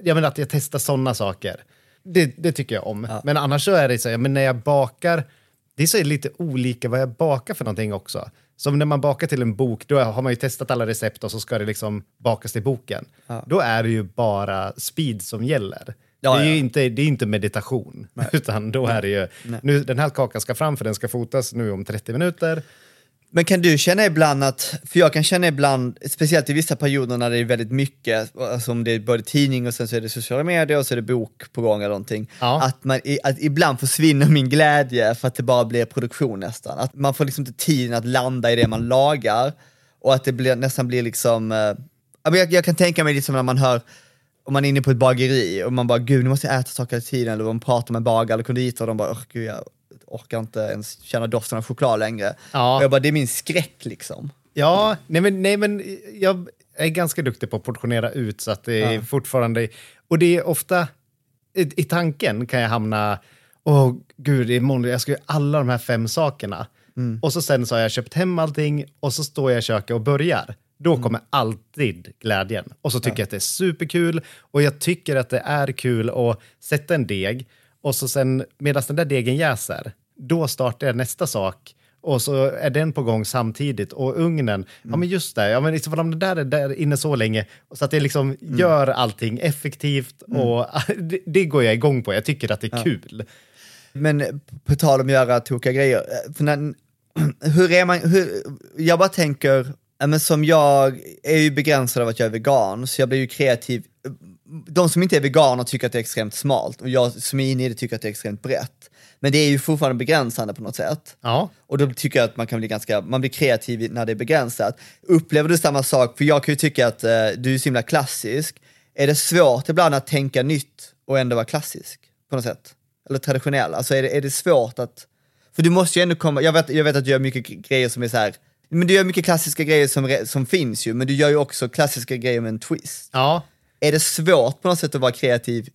jag menar att jag testar sådana saker. Det, det tycker jag om. Men annars så är det så, ja, men när jag bakar, det är så lite olika vad jag bakar för någonting också. Som när man bakar till en bok, då har man ju testat alla recept och så ska det liksom bakas till boken. Då är det ju bara speed som gäller. Ja, det, är ja. inte, det är inte meditation, utan då är det ju, nu, den här kakan ska fram för den ska fotas nu om 30 minuter. Men kan du känna ibland att, för jag kan känna ibland, speciellt i vissa perioder när det är väldigt mycket, alltså om det är både tidning och sen så är det sociala medier och så är det bok på gång eller någonting, Ja. att, man, att ibland försvinner min glädje för att det bara blir produktion nästan. Att man får liksom inte tiden att landa i det man lagar och att det blir, nästan blir liksom, eh, jag, jag kan tänka mig liksom när man hör om man är inne på ett bageri och man bara, gud nu måste jag äta saker hela tiden, eller man pratar med bagare eller konditor och de bara, "Åh, gud jag orkar inte ens känna doften av choklad längre. Ja. Och jag bara, det är min skräck liksom. Ja, nej men, nej men jag är ganska duktig på att portionera ut så att det är Ja. fortfarande... Och det är ofta, i, i tanken kan jag hamna, åh gud, imorgon, jag ska göra alla de här fem sakerna. Och så sen så har jag köpt hem allting och så står jag i köket och börjar. Då kommer alltid glädjen. Och så tycker jag att det är superkul och jag tycker att det är kul att sätta en deg och så sen medan den där degen jäser, då startar jag nästa sak och så är den på gång samtidigt. Och ugnen, ja men just det, ja, men i så fall om det där är där inne så länge, så att jag liksom gör allting effektivt och det, det går jag igång på. Jag tycker att det är kul. Men på tal om att göra tokiga grejer, eh, när, hur är man, hur, jag bara tänker, ja, men som jag är ju begränsad av att jag är vegan, så jag blir ju kreativ. De som inte är veganer tycker att det är extremt smalt och jag som är inne i det tycker att det är extremt brett. Men det är ju fortfarande begränsande på något sätt. Ja. Och då tycker jag att man kan bli ganska, man blir kreativ när det är begränsat. Upplever du samma sak? För jag kan ju tycka att eh, du är så himla klassisk. Är det svårt ibland att tänka nytt och ändå vara klassisk på något sätt? Eller traditionell? Alltså är det, är det svårt att... För du måste ju ändå komma, jag vet, jag vet att du gör mycket grejer som är så här. Men du gör mycket klassiska grejer som, som finns ju, men du gör ju också klassiska grejer med en twist. Ja. Är det svårt på något sätt att vara kreativ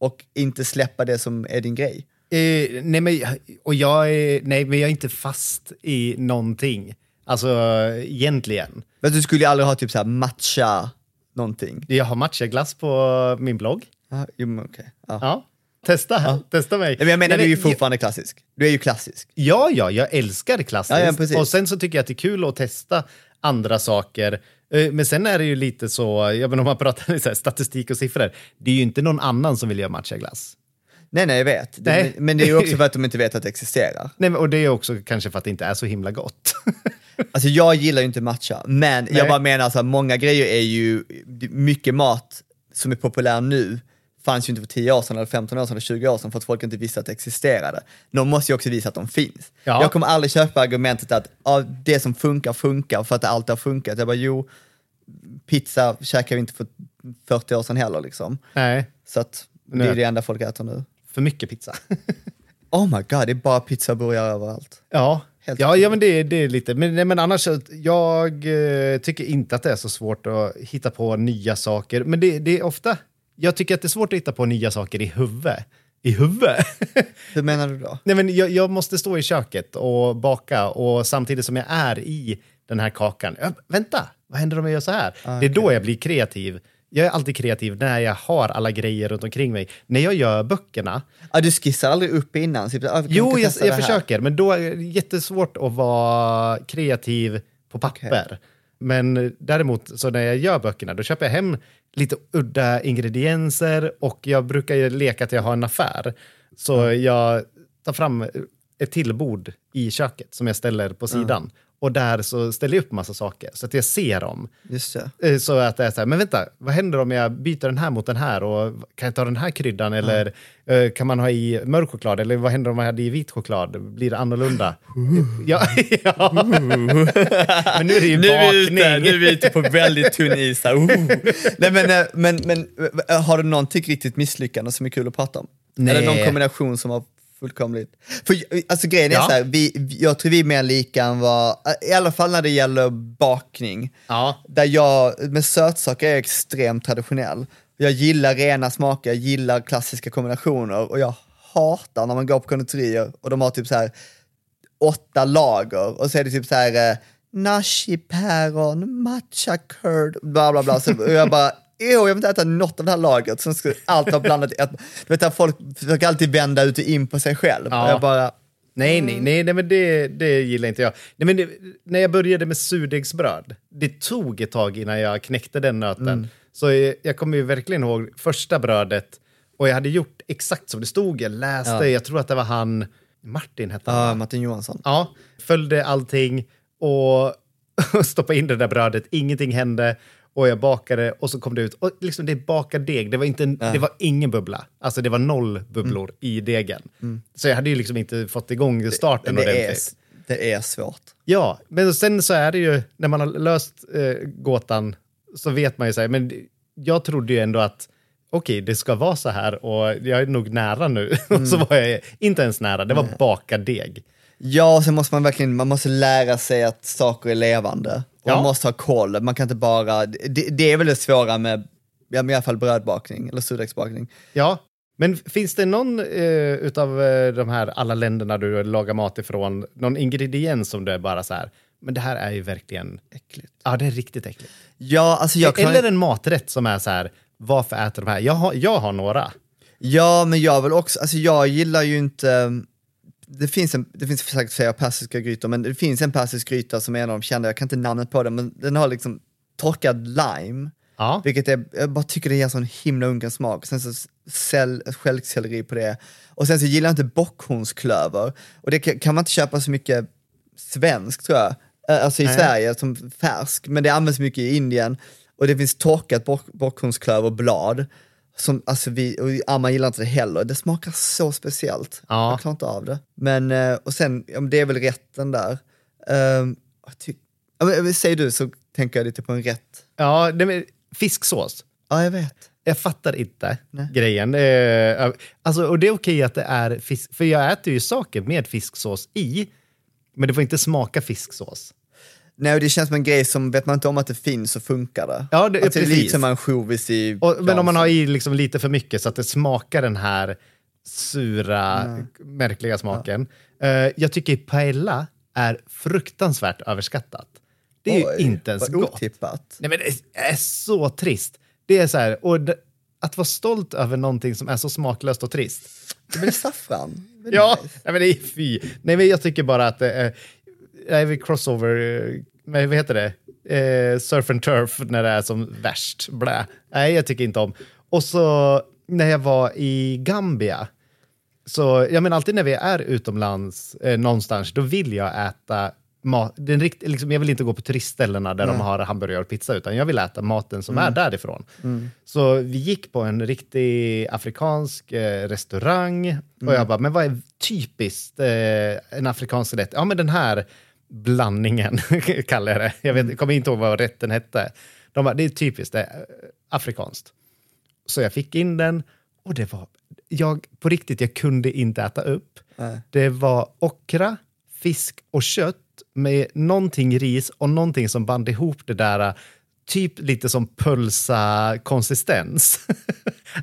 och inte släppa det som är din grej? Eh, nej, men, och jag är, nej, men jag är inte fast i någonting. Alltså egentligen. Men du skulle ju aldrig ha typ så här matcha någonting? Jag har matchaglass på min blogg. Ja, jo, men okej. Ja. Ja. Testa, testa mig. Men jag menar, Nej, du är ju fortfarande klassisk. Du är ju klassisk. Ja, ja, jag älskar klassiskt. Ja, ja, och sen så tycker jag att det är kul att testa andra saker. Eh, Men sen är det ju lite så, jag menar, om man pratar så här, statistik och siffror, det är ju inte någon annan som vill göra matchaglass. Nej, nej, jag vet. Nej. Men det är ju också för att de inte vet att det existerar. Nej, och det är också kanske för att det inte är så himla gott. Alltså jag gillar ju inte matcha, men Nej. jag bara menar att många grejer är ju, mycket mat som är populär nu fanns ju inte för 10 år sedan, eller 15 år sedan, eller 20 år sedan för att folk inte visste att det existerade. De måste ju också visa att de finns. Ja. Jag kommer aldrig köpa argumentet att ja, det som funkar, funkar för att det alltid har funkat. Jag bara, jo, pizza käkar vi inte för 40 år sedan heller liksom. Nej, Så att det Nej. är det enda folk äter nu. för mycket pizza. Oh my god, det är bara pizza och burgare överallt. Ja, Helt ja, ja men det, det är lite. Men, men annars, så- jag eh, tycker inte att det är så svårt att hitta på nya saker. Men det, det är ofta, jag tycker att det är svårt att hitta på nya saker i huvudet. I huvudet? Hur menar du då? nej, men jag, jag måste stå i köket och baka och samtidigt som jag är i den här kakan, ja, vänta, vad händer om jag gör så här? Det är då jag blir kreativ. Jag är alltid kreativ när jag har alla grejer runt omkring mig. När jag gör böckerna, Ah, du skissar aldrig upp innan? Ah, vi kan Jo, jag, jag försöker, men då är det jättesvårt att vara kreativ på papper. Men däremot, så när jag gör böckerna, då köper jag hem lite udda ingredienser och jag brukar ju leka att jag har en affär. Så jag tar fram ett till bord i köket som jag ställer på sidan. Och där så ställer jag upp massa saker så att jag ser dem. Just det. Eh, Så att det är så här, men vänta, vad händer om jag byter den här mot den här? Och kan jag ta den här kryddan? Eller eh, kan man ha i mörk choklad? Eller vad händer om man hade i vit choklad? Blir det annorlunda? ja, ja. men nu är det ju Nu är, ute, nu är vi ute på väldigt tunn is här. Oh. Nej, men, eh, men, men har du någonting riktigt misslyckande som är kul att prata om? Nej. Eller någon kombination som har fullkomligt... För alltså grejen är Ja. så här, vi, jag tror vi är mer lika än vad, i alla fall när det gäller bakning. Ja. Där jag, med sötsaker är extremt traditionell. Jag gillar rena smaker, jag gillar klassiska kombinationer och jag hatar när man går på konditorier och de har typ så här åtta lager och så är det typ så här eh, nashi päron, matcha curd, bla bla bla. Så, jag bara, "Ew, jag vill inte äta något av det här lagret. Sen ska allt vara blandat i ett. Du vet folk försöker alltid vända ut och in på sig själv. Ja. Jag bara, Nej, nej, nej, nej men det, det gillar inte jag. Nej, men det, när jag började med surdegsbröd, det tog ett tag innan jag knäckte den nöten. Så jag, jag kommer ju verkligen ihåg första brödet och jag hade gjort exakt som det stod. Jag läste, Ja. jag tror att det var han, Martin hette han. va? Martin Johansson. Ja, följde allting och, och stoppade in det där brödet. Ingenting hände och jag bakade och så kom det ut. Och liksom det är bakad deg, det var, inte en, det var ingen bubbla. Alltså det var noll bubblor Mm. i degen. Så jag hade ju liksom inte fått igång starten det, är, ordentligt. det är svårt. Ja, men sen så är det ju, när man har löst eh, gåtan så vet man ju så här, men jag trodde ju ändå att okej, det ska vara så här och jag är nog nära nu. och så var jag inte ens nära, det var bakad deg. Ja, sen måste man verkligen, man måste lära sig att saker är levande. Ja. Man måste ha koll, man kan inte bara, det, det är väl det svåra med, ja, men i alla fall brödbakning eller surdegsbakning. Ja, men finns det någon eh, utav eh, de här alla länderna du lagar mat ifrån, någon ingrediens som du är bara så här, men det här är ju verkligen äckligt. Ja, det är riktigt äckligt. Ja, alltså jag kan, Eller en maträtt som är så här, varför äter de här? Jag har, jag har några. Ja, men jag vill också, alltså jag gillar ju inte, det finns, en, det finns säkert flera persiska grytor, men det finns en persisk gryta som är en av de kända, jag kan inte namnet på den, men den har liksom torkad lime, Ja. vilket är, jag bara tycker det ger sån himla unken smak. Sen så stjälkselleri på det. Och sen så gillar jag inte bockhornsklöver, och det kan, kan man inte köpa så mycket svenskt tror jag, alltså i Nej. Sverige som färsk, men det används mycket i Indien. Och det finns torkat bock, bockhornsklöverblad. Som, alltså vi, och Amma gillar inte det heller, det smakar så speciellt. Ja. Jag klarar inte av det. Men, eh, och sen, men det är väl rätten där. Um, ty- men, säg du så tänker jag lite på en rätt. Ja, det med fisksås. Ja, jag vet. Jag fattar inte Nej. grejen. Eh, alltså, och det är okej att det är fisk, för jag äter ju saker med fisksås i, men det får inte smaka fisksås. Nej, det känns som en grej som, vet man inte om att det finns så funkar det. Ja, det- alltså, det är lite som ansjovis i Och, men om man har i liksom lite för mycket så att det smakar den här sura, märkliga smaken. Eh, jag tycker paella är fruktansvärt överskattat. Det är Oj, ju inte ens vad gott. otippat. Nej, men det är så trist. Det är så här, och det, att vara stolt över någonting som är så smaklöst och trist. Det blir saffran. Det Ja, nice. nej, men det är fy. Nej, men jag tycker bara att det är, är vi crossover, eh, men vad heter det? Eh, surf and turf när det är som värst. Blä. Nej, jag tycker inte om. Och så när jag var i Gambia, så jag menar alltid när vi är utomlands eh, någonstans, då vill jag äta mat. Den rikt, liksom, jag vill inte gå på turistställena där de har hamburgare och pizza, utan jag vill äta maten som är därifrån. Så vi gick på en riktig afrikansk eh, restaurang och jag bara, men vad är typiskt eh, en afrikansk rätt? Ja, men den här blandningen kallar jag det. Jag vet, jag kommer inte ihåg vad rätten hette. De bara, det är typiskt, det är eh, afrikanskt. Så jag fick in den och det var, jag på riktigt, jag kunde inte äta upp. Det var okra, fisk och kött med någonting ris och någonting som band ihop det där, typ lite som pölsa-konsistens.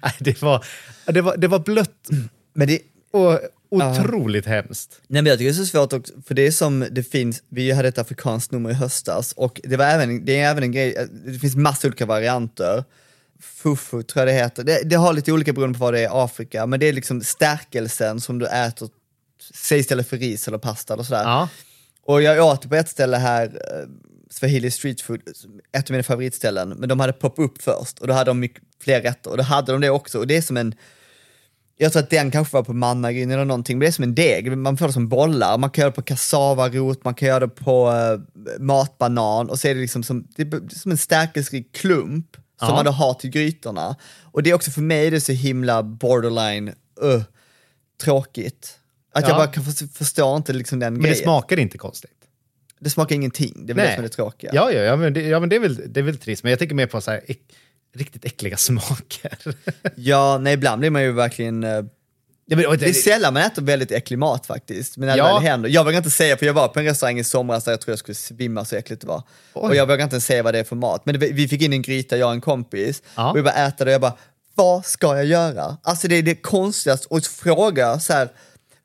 Nej, det, var, det, var, det var blött Men det, och otroligt hemskt. Nej, men jag tycker det är så svårt också, för det är som det finns, vi hade ett afrikanskt nummer i höstas och det, var även, det är även en grej, det finns massa olika varianter. Fufu tror jag det heter, det, det har lite olika beroende på vad det är i Afrika, men det är liksom stärkelsen som du äter, säg istället för ris eller pasta eller sådär. Ja. Och jag åt på ett ställe här, eh, Swahili Street Food, ett av mina favoritställen, men de hade pop-up först och då hade de mycket fler rätter och då hade de det också och det är som en jag tror att den kanske var på mannagryn eller någonting, men det är som en deg, man får det som bollar, man kan göra det på kassavarot, man kan göra det på uh, matbanan och så är det liksom som, det är som en stärkelserik klump som Ja. man då har till grytorna. Och det är också för mig det är så himla borderline, uh, tråkigt. Att jag Ja. bara kan för, förstår inte liksom den Men det grejen. smakar inte konstigt. det smakar ingenting, det är väl det som är det tråkiga. Ja, ja, ja, men det, ja, men det är väl, det är väl trist. Men jag tänker mer på så här, riktigt äckliga smaker. Ja, nej ibland blir man ju verkligen eh, ja, men, och Det är sällan man äter väldigt äcklig mat faktiskt, men när det Ja. väl händer. Jag vågar inte säga, för jag var på en restaurang i somras där jag tror jag skulle svimma så äckligt det var. Oj. Och jag vågar inte säga vad det är för mat. Men det, vi fick in en gryta, jag och en kompis, Ja. och vi bara äta det och jag bara, vad ska jag göra? Alltså det är det konstigaste, och fråga så här,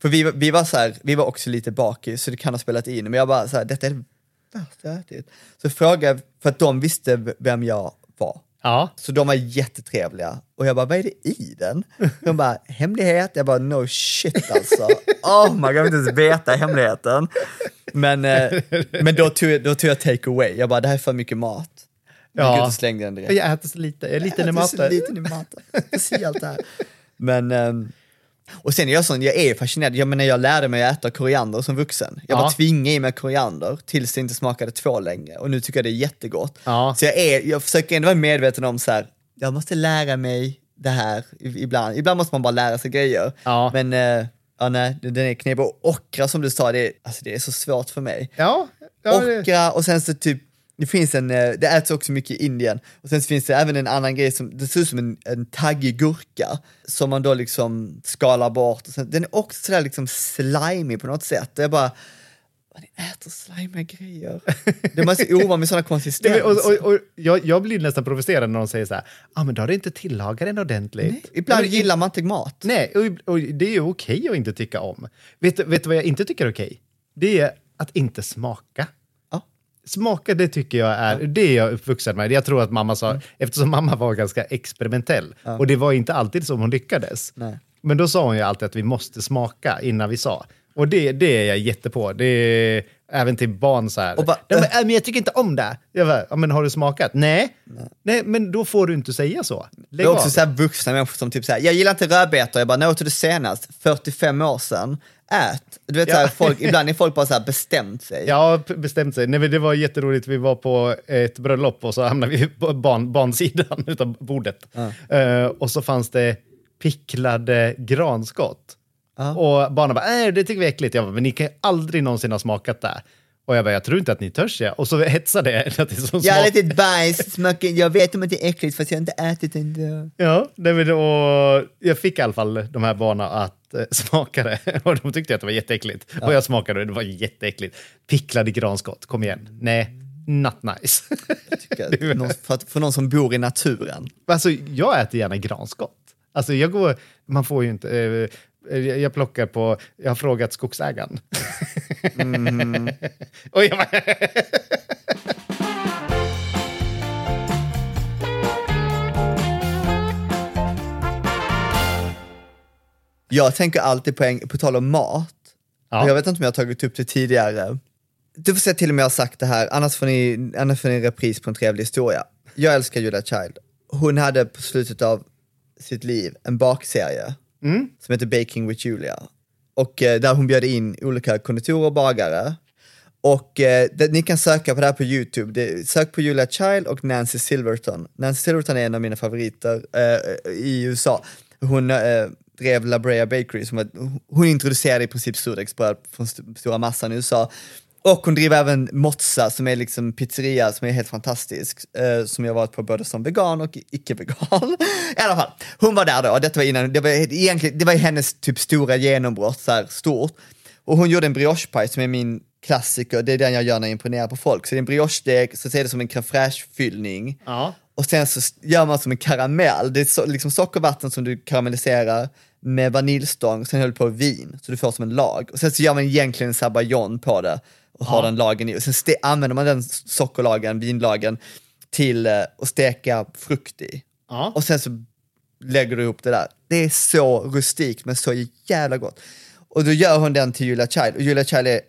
för vi, vi var så här, vi var också lite bakis så det kan ha spelat in, men jag bara så här, detta är det värsta jag ätit. Så frågade för att de visste vem jag var. Ja. Så de var jättetrevliga. Och jag bara, vad är det i den? De bara, hemlighet? Jag bara, no shit alltså. Oh jag vill inte ens veta hemligheten. Men, eh, men då, tog jag, då tog jag take away. Jag bara, det här är för mycket mat. Jag Ja. och slängde den direkt. Jag äter så lite, jag är liten i Jag äter så maten. liten i maten. Speciellt det här. Men, ehm, Och sen är jag sån, jag är fascinerad, jag menar jag lärde mig att äta koriander som vuxen. Jag Ja. var tvingad i mig koriander tills det inte smakade två längre och nu tycker jag det är jättegott. Ja. Så jag, är, jag försöker ändå vara medveten om så här, jag måste lära mig det här ibland. Ibland måste man bara lära sig grejer. Ja. Men eh, ja, nej, den är knepig. Och ockra som du sa, det är, alltså, det är så svårt för mig. Ja, ja Ockra och sen så typ, det finns en, eh, det äts också mycket i Indien. Och sen så finns det även en annan grej som, det ser ut som en, en taggig gurka som man då liksom skalar bort. Och sen, den är också sådär liksom slimy på något sätt. Det är bara, ni äter slimiga grejer. Det måste oroa med sådana konsistenser. och, och, och, jag, jag blir nästan provocerad när de säger så här, ah, men då har du inte tillagat den ordentligt. Nej, Ibland men- gillar man inte mat. Nej, och, och det är ju okej att inte tycka om. Vet, vet du vad jag inte tycker är okej? Det är att inte smaka. Smaka, det tycker jag är, det är jag uppvuxen med. Jag tror att mamma sa, eftersom mamma var ganska experimentell, och det var inte alltid som hon lyckades. Nej. Men då sa hon ju alltid att vi måste smaka innan vi sa. Och det, det är jag jättepå. Det är även till barn så här. "Nej, men, äh, men jag tycker inte om det. Jag bara, men har du smakat? Nej. Nej. men då får du inte säga så. Det Lägg är också av. så här vuxna människor som typ säger jag gillar inte rödbetor, jag bara, när åt du det senast? 45 år sedan. Ät. Du vet, Ja. folk, ibland är folk bara så här bestämt sig. Ja, bestämt sig. Nej, det var jätteroligt. Vi var på ett bröllop och så hamnade vi på barn, barnsidan utav bordet. Eh, och så fanns det picklade granskott. Och barnen bara, äh, det tycker vi är äckligt. Jag bara, men ni kan ju aldrig någonsin ha smakat det. Och jag bara, jag tror inte att ni törs ja. Och så hetsade jag att det är som Jag har lite bajs, smakar, jag vet om att det är äckligt fast jag har inte ätit det ändå. Ja, nej, och jag fick i alla fall de här barnen att eh, smaka det. Och de tyckte att det var jätteäckligt. Och jag smakade och det var jätteäckligt. Picklade granskott, kom igen. Nej, not nice. Någon, för, att, för någon som bor i naturen. Alltså, jag äter gärna granskott. Alltså, jag går, man får ju inte... Eh, jag plockar på, jag har frågat skogsägaren. och jag bara, Jag tänker alltid på, en, på tal om mat, Ja. jag vet inte om jag har tagit upp det tidigare. Du får se till med jag har sagt det här, annars får ni, annars får ni en repris på en trevlig historia. Jag älskar Julia Child. Hon hade på slutet av sitt liv en bakserie Mm. som heter Baking with Julia. Och eh, där hon bjöd in olika konditorer och bagare. Och eh, det, ni kan söka på det här på YouTube. Det, sök på Julia Child och Nancy Silverton. Nancy Silverton är en av mina favoriter eh, i USA. Hon eh, drev La Brea Bakery, som var, hon introducerade i princip surdegsbröd från st- stora massan i USA. Och hon driver även Mozza som är liksom pizzeria som är helt fantastisk. Eh, som jag varit på både som vegan och icke-vegan. I alla fall, hon var där då, detta var innan, det var egentligen, det var hennes typ stora genombrott, så här stort. Och hon gjorde en briochepaj som är min klassiker, det är den jag gör när jag imponerar på folk. Så det är en briochedeg, så ser det som en crème fraîche-fyllning. Ja. Och sen så gör man som en karamell, det är så, liksom sockervatten som du karamelliserar med vaniljstång, sen höll på vin, så du får som en lag. Och sen så gör man egentligen en sabayon på det och har den lagen i. Och sen använder man den sockerlagen, vinlagen, till eh, att steka frukt i. Ja. Och sen så lägger du ihop det där. Det är så rustikt men så jävla gott. Och då gör hon den till Julia Child och Julia Child är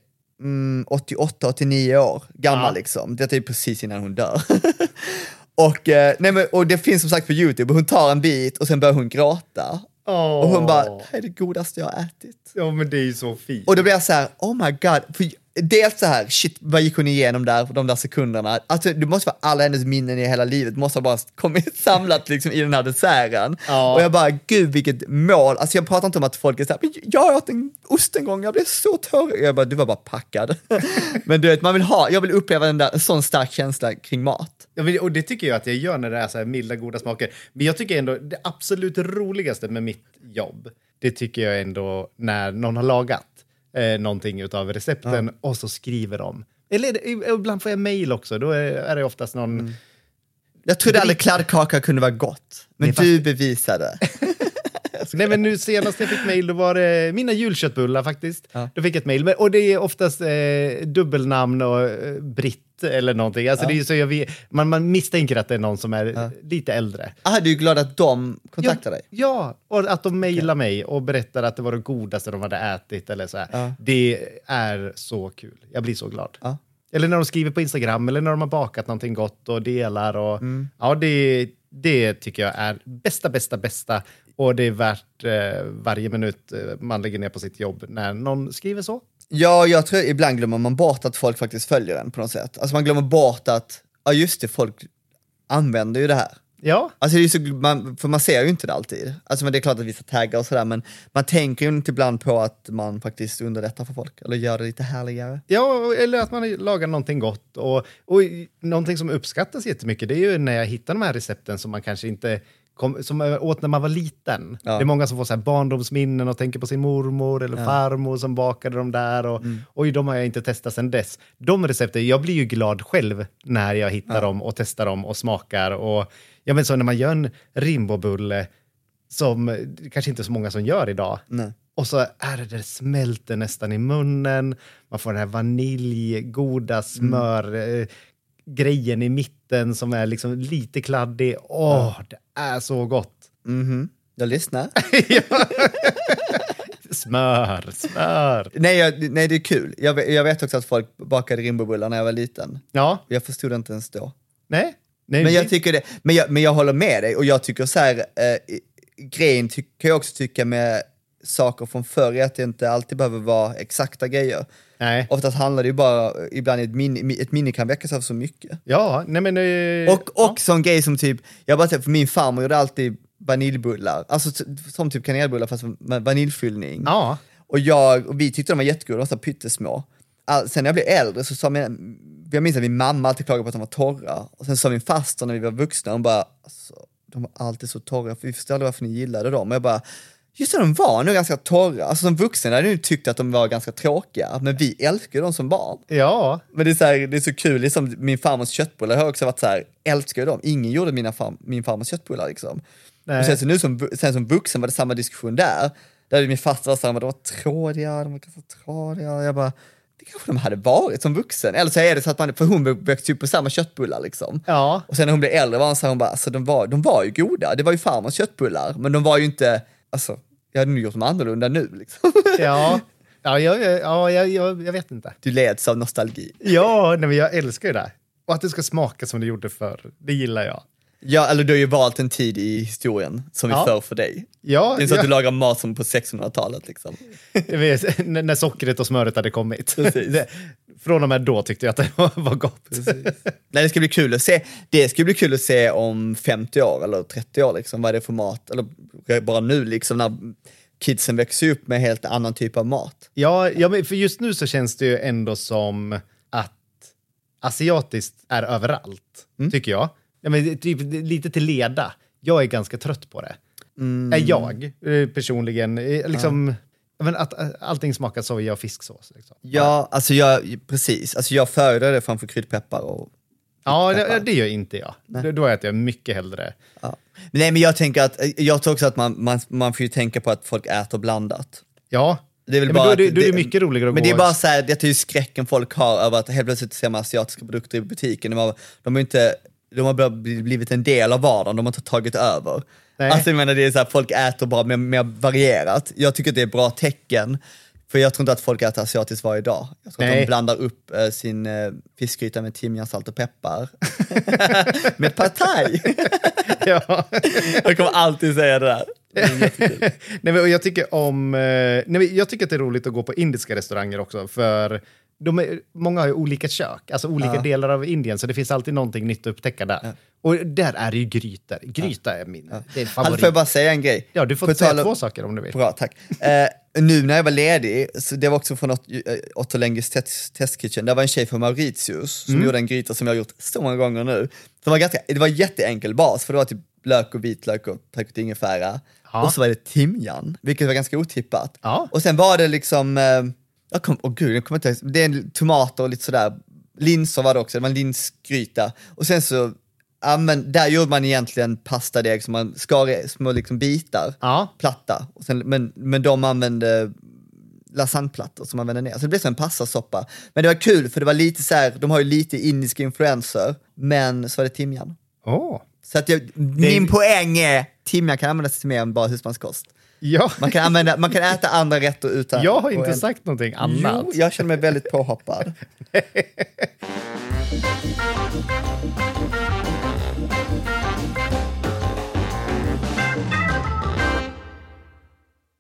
mm, 88-89 år gammal Ja. liksom. Detta är precis innan hon dör. och, eh, nej men, och det finns som sagt på YouTube, hon tar en bit och sen börjar hon gråta. Och hon bara, det här är det godaste jag har ätit. Ja, men det är ju så fint. Och då blir jag så här, oh my god. För dels så här, shit, vad gick hon igenom där, de där sekunderna? Alltså det måste vara alla hennes minnen i hela livet, måste ha bara kommit samlat liksom i den här desserten. Ja. Och jag bara, gud vilket mål. Alltså jag pratar inte om att folk är så här, "Men jag åt en ost en gång, jag blev så torr. Jag bara, du var bara packad. Men du vet, man vill ha, jag vill uppleva den där, en sån stark känsla kring mat. Ja, och det tycker jag att jag gör när det är så här milda, goda smaker. Men jag tycker ändå det absolut roligaste med mitt jobb, det tycker jag ändå när någon har lagat eh, någonting utav recepten och så skriver de. Eller det- ibland får jag mejl också, då är, det oftast någon... Jag trodde aldrig kladdkaka kunde vara gott, men du bevisade. Nej, men nu senast jag fick mejl, då var det mina julköttbullar faktiskt. Ja. Då fick jag ett mejl. Och det är oftast eh, dubbelnamn och eh, britt eller någonting. Alltså, det är så jag vet, man, man misstänker att det är någon som är lite äldre. Ah, du är glad att de kontaktar dig? Ja, och att de mejlar mig och berättar att det var det godaste de hade ätit. Eller så. Ja. Det är så kul. Jag blir så glad. Ja. Eller när de skriver på Instagram eller när de har bakat någonting gott och delar. Och, Mm. Ja, det, Det tycker jag är bästa, bästa, bästa. Och det är värt eh, varje minut eh, man lägger ner på sitt jobb när någon skriver så. Ja, jag tror ibland glömmer man bort att folk faktiskt följer en på något sätt. Alltså man glömmer bort att, ja just det, folk använder ju det här. Ja, Alltså det är så, man, för man ser ju inte det alltid. Alltså men det är klart att vissa taggar och sådär, men man tänker ju inte ibland på att man faktiskt underlättar för folk, eller gör det lite härligare. Ja, eller att man lagar någonting gott. Och, och någonting som uppskattas jättemycket, det är ju när jag hittar de här recepten som man kanske inte kom, som jag åt när man var liten. Ja. Det är många som får så här barndomsminnen och tänker på sin mormor eller farmor som bakade de där. Och, Oj, de har jag inte testat sedan dess. De recepten, jag blir ju glad själv när jag hittar dem och testar dem och smakar. Och, ja, men så när man gör en rimbobulle som kanske inte så många som gör idag. Nej. Och så är det, det smälter nästan i munnen. Man får den här vaniljgoda smör eh, grejen i mitten som är liksom lite kladdig. Åh, det är så gott. Mhm, jag lyssnar. Smör, smör. nej, jag, nej, det är kul. Jag, vet- jag vet också att folk bakade rimbobullar när jag var liten. Ja, Jag förstod det inte ens då. nej. nej Men jag, tycker det, men, jag, men jag håller med dig och jag tycker så här, eh, grejen ty, kan jag också tycka med saker från förr är att det inte alltid behöver vara exakta grejer. nej. Oftast handlar det ju bara, ibland ett minne, ett minne kan väckas av så mycket. Ja, nej men... eh, Och, och sån grej som typ, jag bara säger, för min farmor gjorde alltid vaniljbullar, alltså som typ kanelbullar fast med vaniljfyllning. Ja, Och, jag, och vi tyckte de var jättegoda, de var så pyttesmå. All, sen när jag blev äldre så sa min, jag minns att min mamma alltid klagade på att de var torra. Och sen sa min faster när vi var vuxna, hon bara, alltså, de var alltid så torra, för vi förstod aldrig varför ni gillade dem. Och jag bara, just det, de var nog ganska torra. Alltså som vuxen hade jag tyckt att de var ganska tråkiga, men vi älskade dem som barn. ja. Men det är, så här, det är så kul, liksom, min farmors köttbullar har också varit så här, älskar ju dem. Ingen gjorde mina far, min farmors köttbullar liksom. Nej. Och sen, så nu som, sen som vuxen var det samma diskussion där. Där min faster var så här, men de var trådiga, de var ganska trådiga. Jag bara, det kanske de hade varit som vuxen. Eller så är det så att man, för hon växte upp på samma köttbullar liksom. Ja. Och sen när hon blev äldre var hon så här, hon bara, alltså de var, de var ju goda. Det var ju farmors köttbullar, men de var ju inte, alltså, jag hade nog gjort dem annorlunda nu liksom. Ja, ja, ja, ja jag, jag, jag vet inte. Du leds av nostalgi. Ja, nej, men jag älskar ju det. Och att det ska smaka som det gjorde förr, det gillar jag. Ja, eller du har ju valt en tid i historien som är Ja. för för dig. Ja, Det är så ja. att du lagar mat som på 1600-talet liksom. Vet, när sockret och smöret hade kommit. Det, från och med då tyckte jag att det var, gott. Nej, det ska bli kul att se. Det ska bli kul att se om 50 år eller 30 år, liksom, vad är det för mat? Eller bara nu, liksom, när kidsen växer upp med helt annan typ av mat. Ja, ja, men för just nu så känns det ju ändå som att asiatiskt är överallt, tycker jag. Ja, men det- typ, det är lite till leda. Jag är ganska trött på det. Är jag eh, personligen. eh, Liksom, ja. men att eh, allting smakar soja och fisksås. Liksom. Ja, alltså jag, precis. Alltså jag föredrar det framför kryddpeppar och Ja, det, det gör inte jag. Då- Då äter jag mycket hellre. ja. Men Nej, men jag tänker att, jag tror också att man, man, man får ju tänka på att folk äter blandat. Ja, Det är väl ja, bara då, är det, då är det mycket roligare att Men gå det är bara så här, det är ju skräcken folk har över att helt plötsligt ser man asiatiska produkter i butiken. De har, de har inte, de har bara blivit en del av vardagen, de har inte tagit över. Nej. Alltså jag menar det är så här, folk äter bara mer, mer varierat. Jag tycker att det är ett bra tecken. För jag tror inte att folk äter asiatiskt varje dag. Jag tror att Nej. de blandar upp eh, sin eh, fiskgryta med timjan, salt och peppar. med pad thai. ja. jag kommer alltid säga det där. nej, men jag, tycker om, eh, nej, jag tycker att det är roligt att gå på indiska restauranger också. För de är, många har ju olika kök, alltså olika delar av Indien, så det finns alltid någonting nytt att upptäcka där. Och där är det ju grytor. Gryta är min det är en Alltså, favorit. får jag bara säga en grej? Ja, du får På säga tal två saker om du vill. Bra, tack. Eh, nu när jag var ledig, så det var också från eh, Otto Lenghis test, Testkitchen, där var en tjej från Mauritius som gjorde en gryta som jag har gjort så många gånger nu. Det var, ganska, det var jätteenkel bas, för det var typ lök och vitlök och täckt ingefära. Ja. Och så var det timjan, vilket var ganska otippat. Ja. Och sen var det liksom, eh, jag kom, åh gud, jag kommer inte det är en tomater och lite sådär, linser var det också, det var en linsgryta. Och sen så, ja men där gjorde man egentligen pastadeg som man skar i små liksom bitar Ja. platta. Och sen, men, men de använde lasagneplattor som man vände ner. Så det blev som en pastasoppa. Men det var kul för det var lite så här, de har ju lite indiska influenser, men så var det timjan. Åh. Så att jag, min poäng är, timjan kan användas till mer än bara husmanskost. Ja. Man, kan använda, man kan äta andra rätter utan... Jag har inte en... sagt någonting annat. Jo, jag känner mig väldigt påhoppad.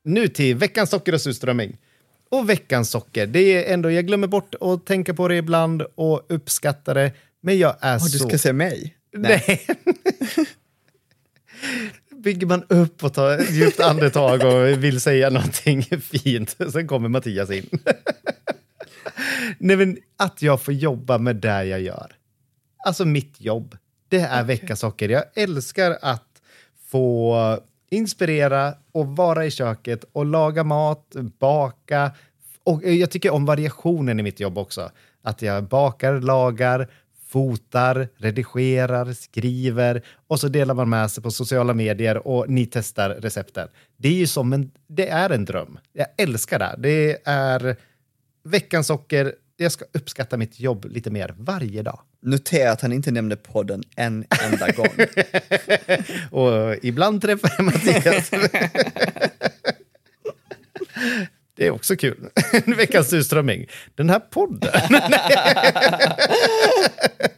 nu till veckans socker och surströmming. Och veckans socker, det är ändå, jag glömmer bort att tänka på det ibland och uppskatta det, men jag är oh, så... Du ska se mig? Nej. Bygger man upp och tar ett djupt andetag och vill säga någonting fint, sen kommer Mattias in. Nej, men att jag får jobba med det jag gör. Alltså mitt jobb. Det är veckans socker. Jag älskar att få inspirera och vara i köket och laga mat, baka. Och jag tycker om variationen i mitt jobb också. Att jag bakar, lagar, fotar, redigerar, skriver och så delar man med sig på sociala medier och ni testar recepten. Det är ju som en, det är en dröm. Jag älskar det. Det är veckans socker. Jag ska uppskatta mitt jobb lite mer varje dag. Notera att han inte nämnde podden en enda gång. Och ibland träffar jag Mattias. Det är också kul. Veckans surströmming. Den här podden.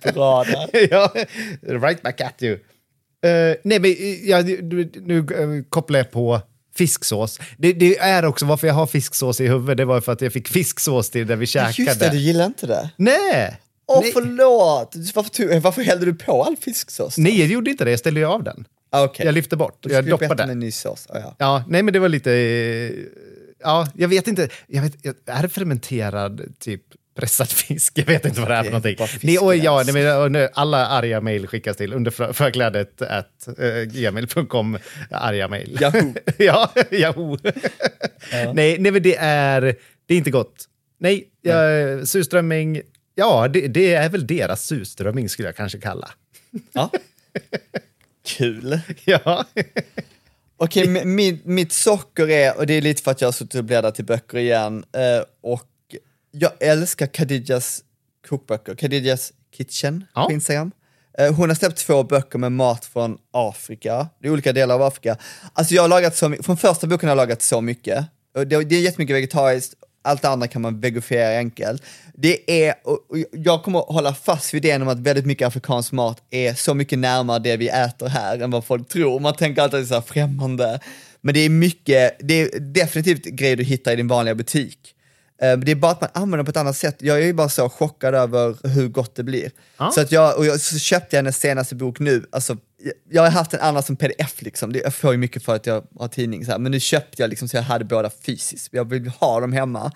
Bra där. ja, right back at you. Eh, nej, men uh, ja, nu, uh, kopplar jag på fisksås. Det, det är också varför jag har fisksås i huvudet. Det var för att jag fick fisksås till där vi käkade. Just det, du gillar inte det? Nej! Åh, nej. förlåt! Varför, varför hällde du på all fisksås? då? nej, jag gjorde inte det. Jag ställde ju av den. Ah, okej. Jag lyfte bort. Jag doppade. med ny sås. Ah, ja. Ja, nej men det var lite... eh, Ja, jag vet inte. Jag vet, är det fermenterad typ pressad fisk? Jag vet inte vad det är för någonting. Nej, och, ja, nej, nu, alla arga mejl skickas till under för- förklädet at uh, gmail.com. Arga mejl. Yahoo. ja, Yahoo. nej, nej, men det är, det är inte gott. Nej, jag, surströmming, ja, det, det är väl deras surströmming skulle jag kanske kalla. Ja. Kul. ja. Okej, mi- mitt, mitt socker är, och det är lite för att jag har suttit och bläddrat till böcker igen, eh, och jag älskar Khadijas kokböcker, Khadijas Kitchen Ja. på Instagram. Eh, hon har släppt två böcker med mat från Afrika, det är olika delar av Afrika. Alltså jag har lagat så mycket, från första boken har jag lagat så mycket. Det är jättemycket vegetariskt, allt det andra kan man vegofiera enkelt. Det är, och jag kommer hålla fast vid idén om att väldigt mycket afrikansk mat är så mycket närmare det vi äter här än vad folk tror. Man tänker alltid att det är så här främmande. Men det är mycket, det är definitivt grejer du hittar i din vanliga butik. Eh, Det är bara att man använder det på ett annat sätt. Jag är ju bara så chockad över hur gott det blir. Ja. Så, att jag, och jag, så köpte jag hennes senaste bok nu. Alltså, jag- har haft en annan som pdf, liksom. Det- jag får ju mycket för att jag har tidning, så här. men nu köpte jag liksom, så jag hade båda fysiskt. Jag vill ha dem hemma.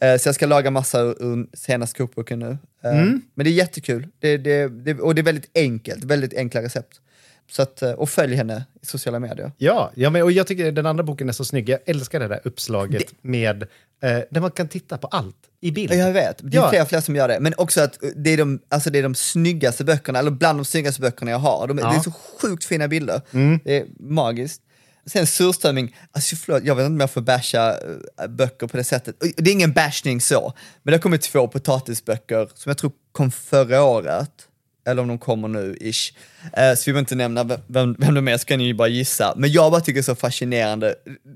Eh, Så jag ska laga massa ur, ur senaste kokboken nu. Eh, Mm. Men det är jättekul, det, det, det, och det är väldigt enkelt, väldigt enkla recept. Så att, eh, och följ henne i sociala medier. Ja, ja men, och jag tycker den andra boken är så snygg. Jag älskar det där uppslaget med eh, där man kan titta på allt i bild. Ja, Jag vet, det är Ja. fler och fler som gör det. Men också att det är de, alltså det är de snyggaste böckerna, eller bland de snyggaste böckerna jag har. De, Ja. Mm. Det är så sjukt fina bilder. Det är magiskt. Sen surströmming, alltså förlåt, jag vet inte om jag får basha eh, böcker på det sättet. Det är ingen bashning så, men det har kommit två potatisböcker som jag tror kom förra året. Eller om de kommer nu, ish. Eh, så vi behöver inte nämna vem- vem, vem de är, så kan ni ju bara gissa. Men jag bara tycker det är så fascinerande.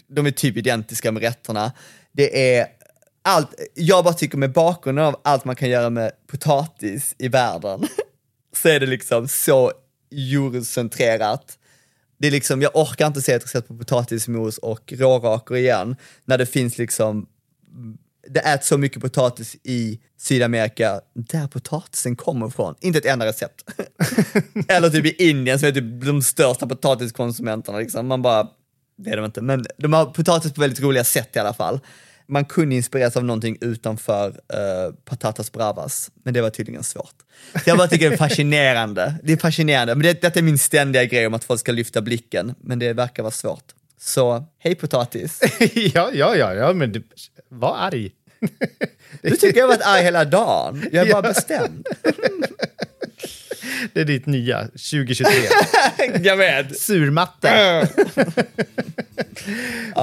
De är typ identiska med rätterna. Det är allt, jag bara tycker med bakgrunden av allt man kan göra med potatis i världen, så är det liksom så eurocentrerat. Det är liksom, jag orkar inte se ett recept på potatismos och rårakor igen, när det finns liksom, det äts så mycket potatis i Sydamerika, där potatisen kommer ifrån. Inte ett enda recept. Eller typ i Indien som är typ de största potatiskonsumenterna. Liksom. Man bara, det är de inte, men de har potatis på väldigt roliga sätt i alla fall. Man kunde inspireras av någonting utanför uh, patatas bravas, men det var tydligen svårt. Så jag bara tycker det är fascinerande. Det är fascinerande, men det, detta är min ständiga grej om att folk ska lyfta blicken, men det verkar vara svårt. Så, hej potatis. ja, ja, ja, ja, men du, var arg. Du tycker jag har varit arg hela dagen. Jag är bara Ja. bestämd. Det är ditt nya 2023. jag vet. Surmatte.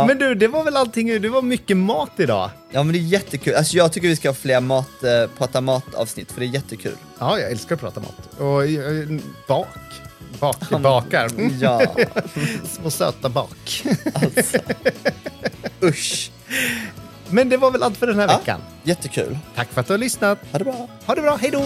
Men du, det var väl allting. Det var mycket mat idag. Ja men det är jättekul. Alltså jag tycker vi ska ha fler mat, eh, prata mat-avsnitt, för det är jättekul. Ja, jag älskar att prata mat. Och eh, bak. Bak, bakar. Ja, Små söta bak. alltså. Usch. Men det var väl allt för den här ja, veckan. Jättekul. Tack för att du har lyssnat. Ha det bra. Ha det bra. Hej då.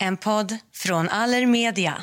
En podd från Allermedia.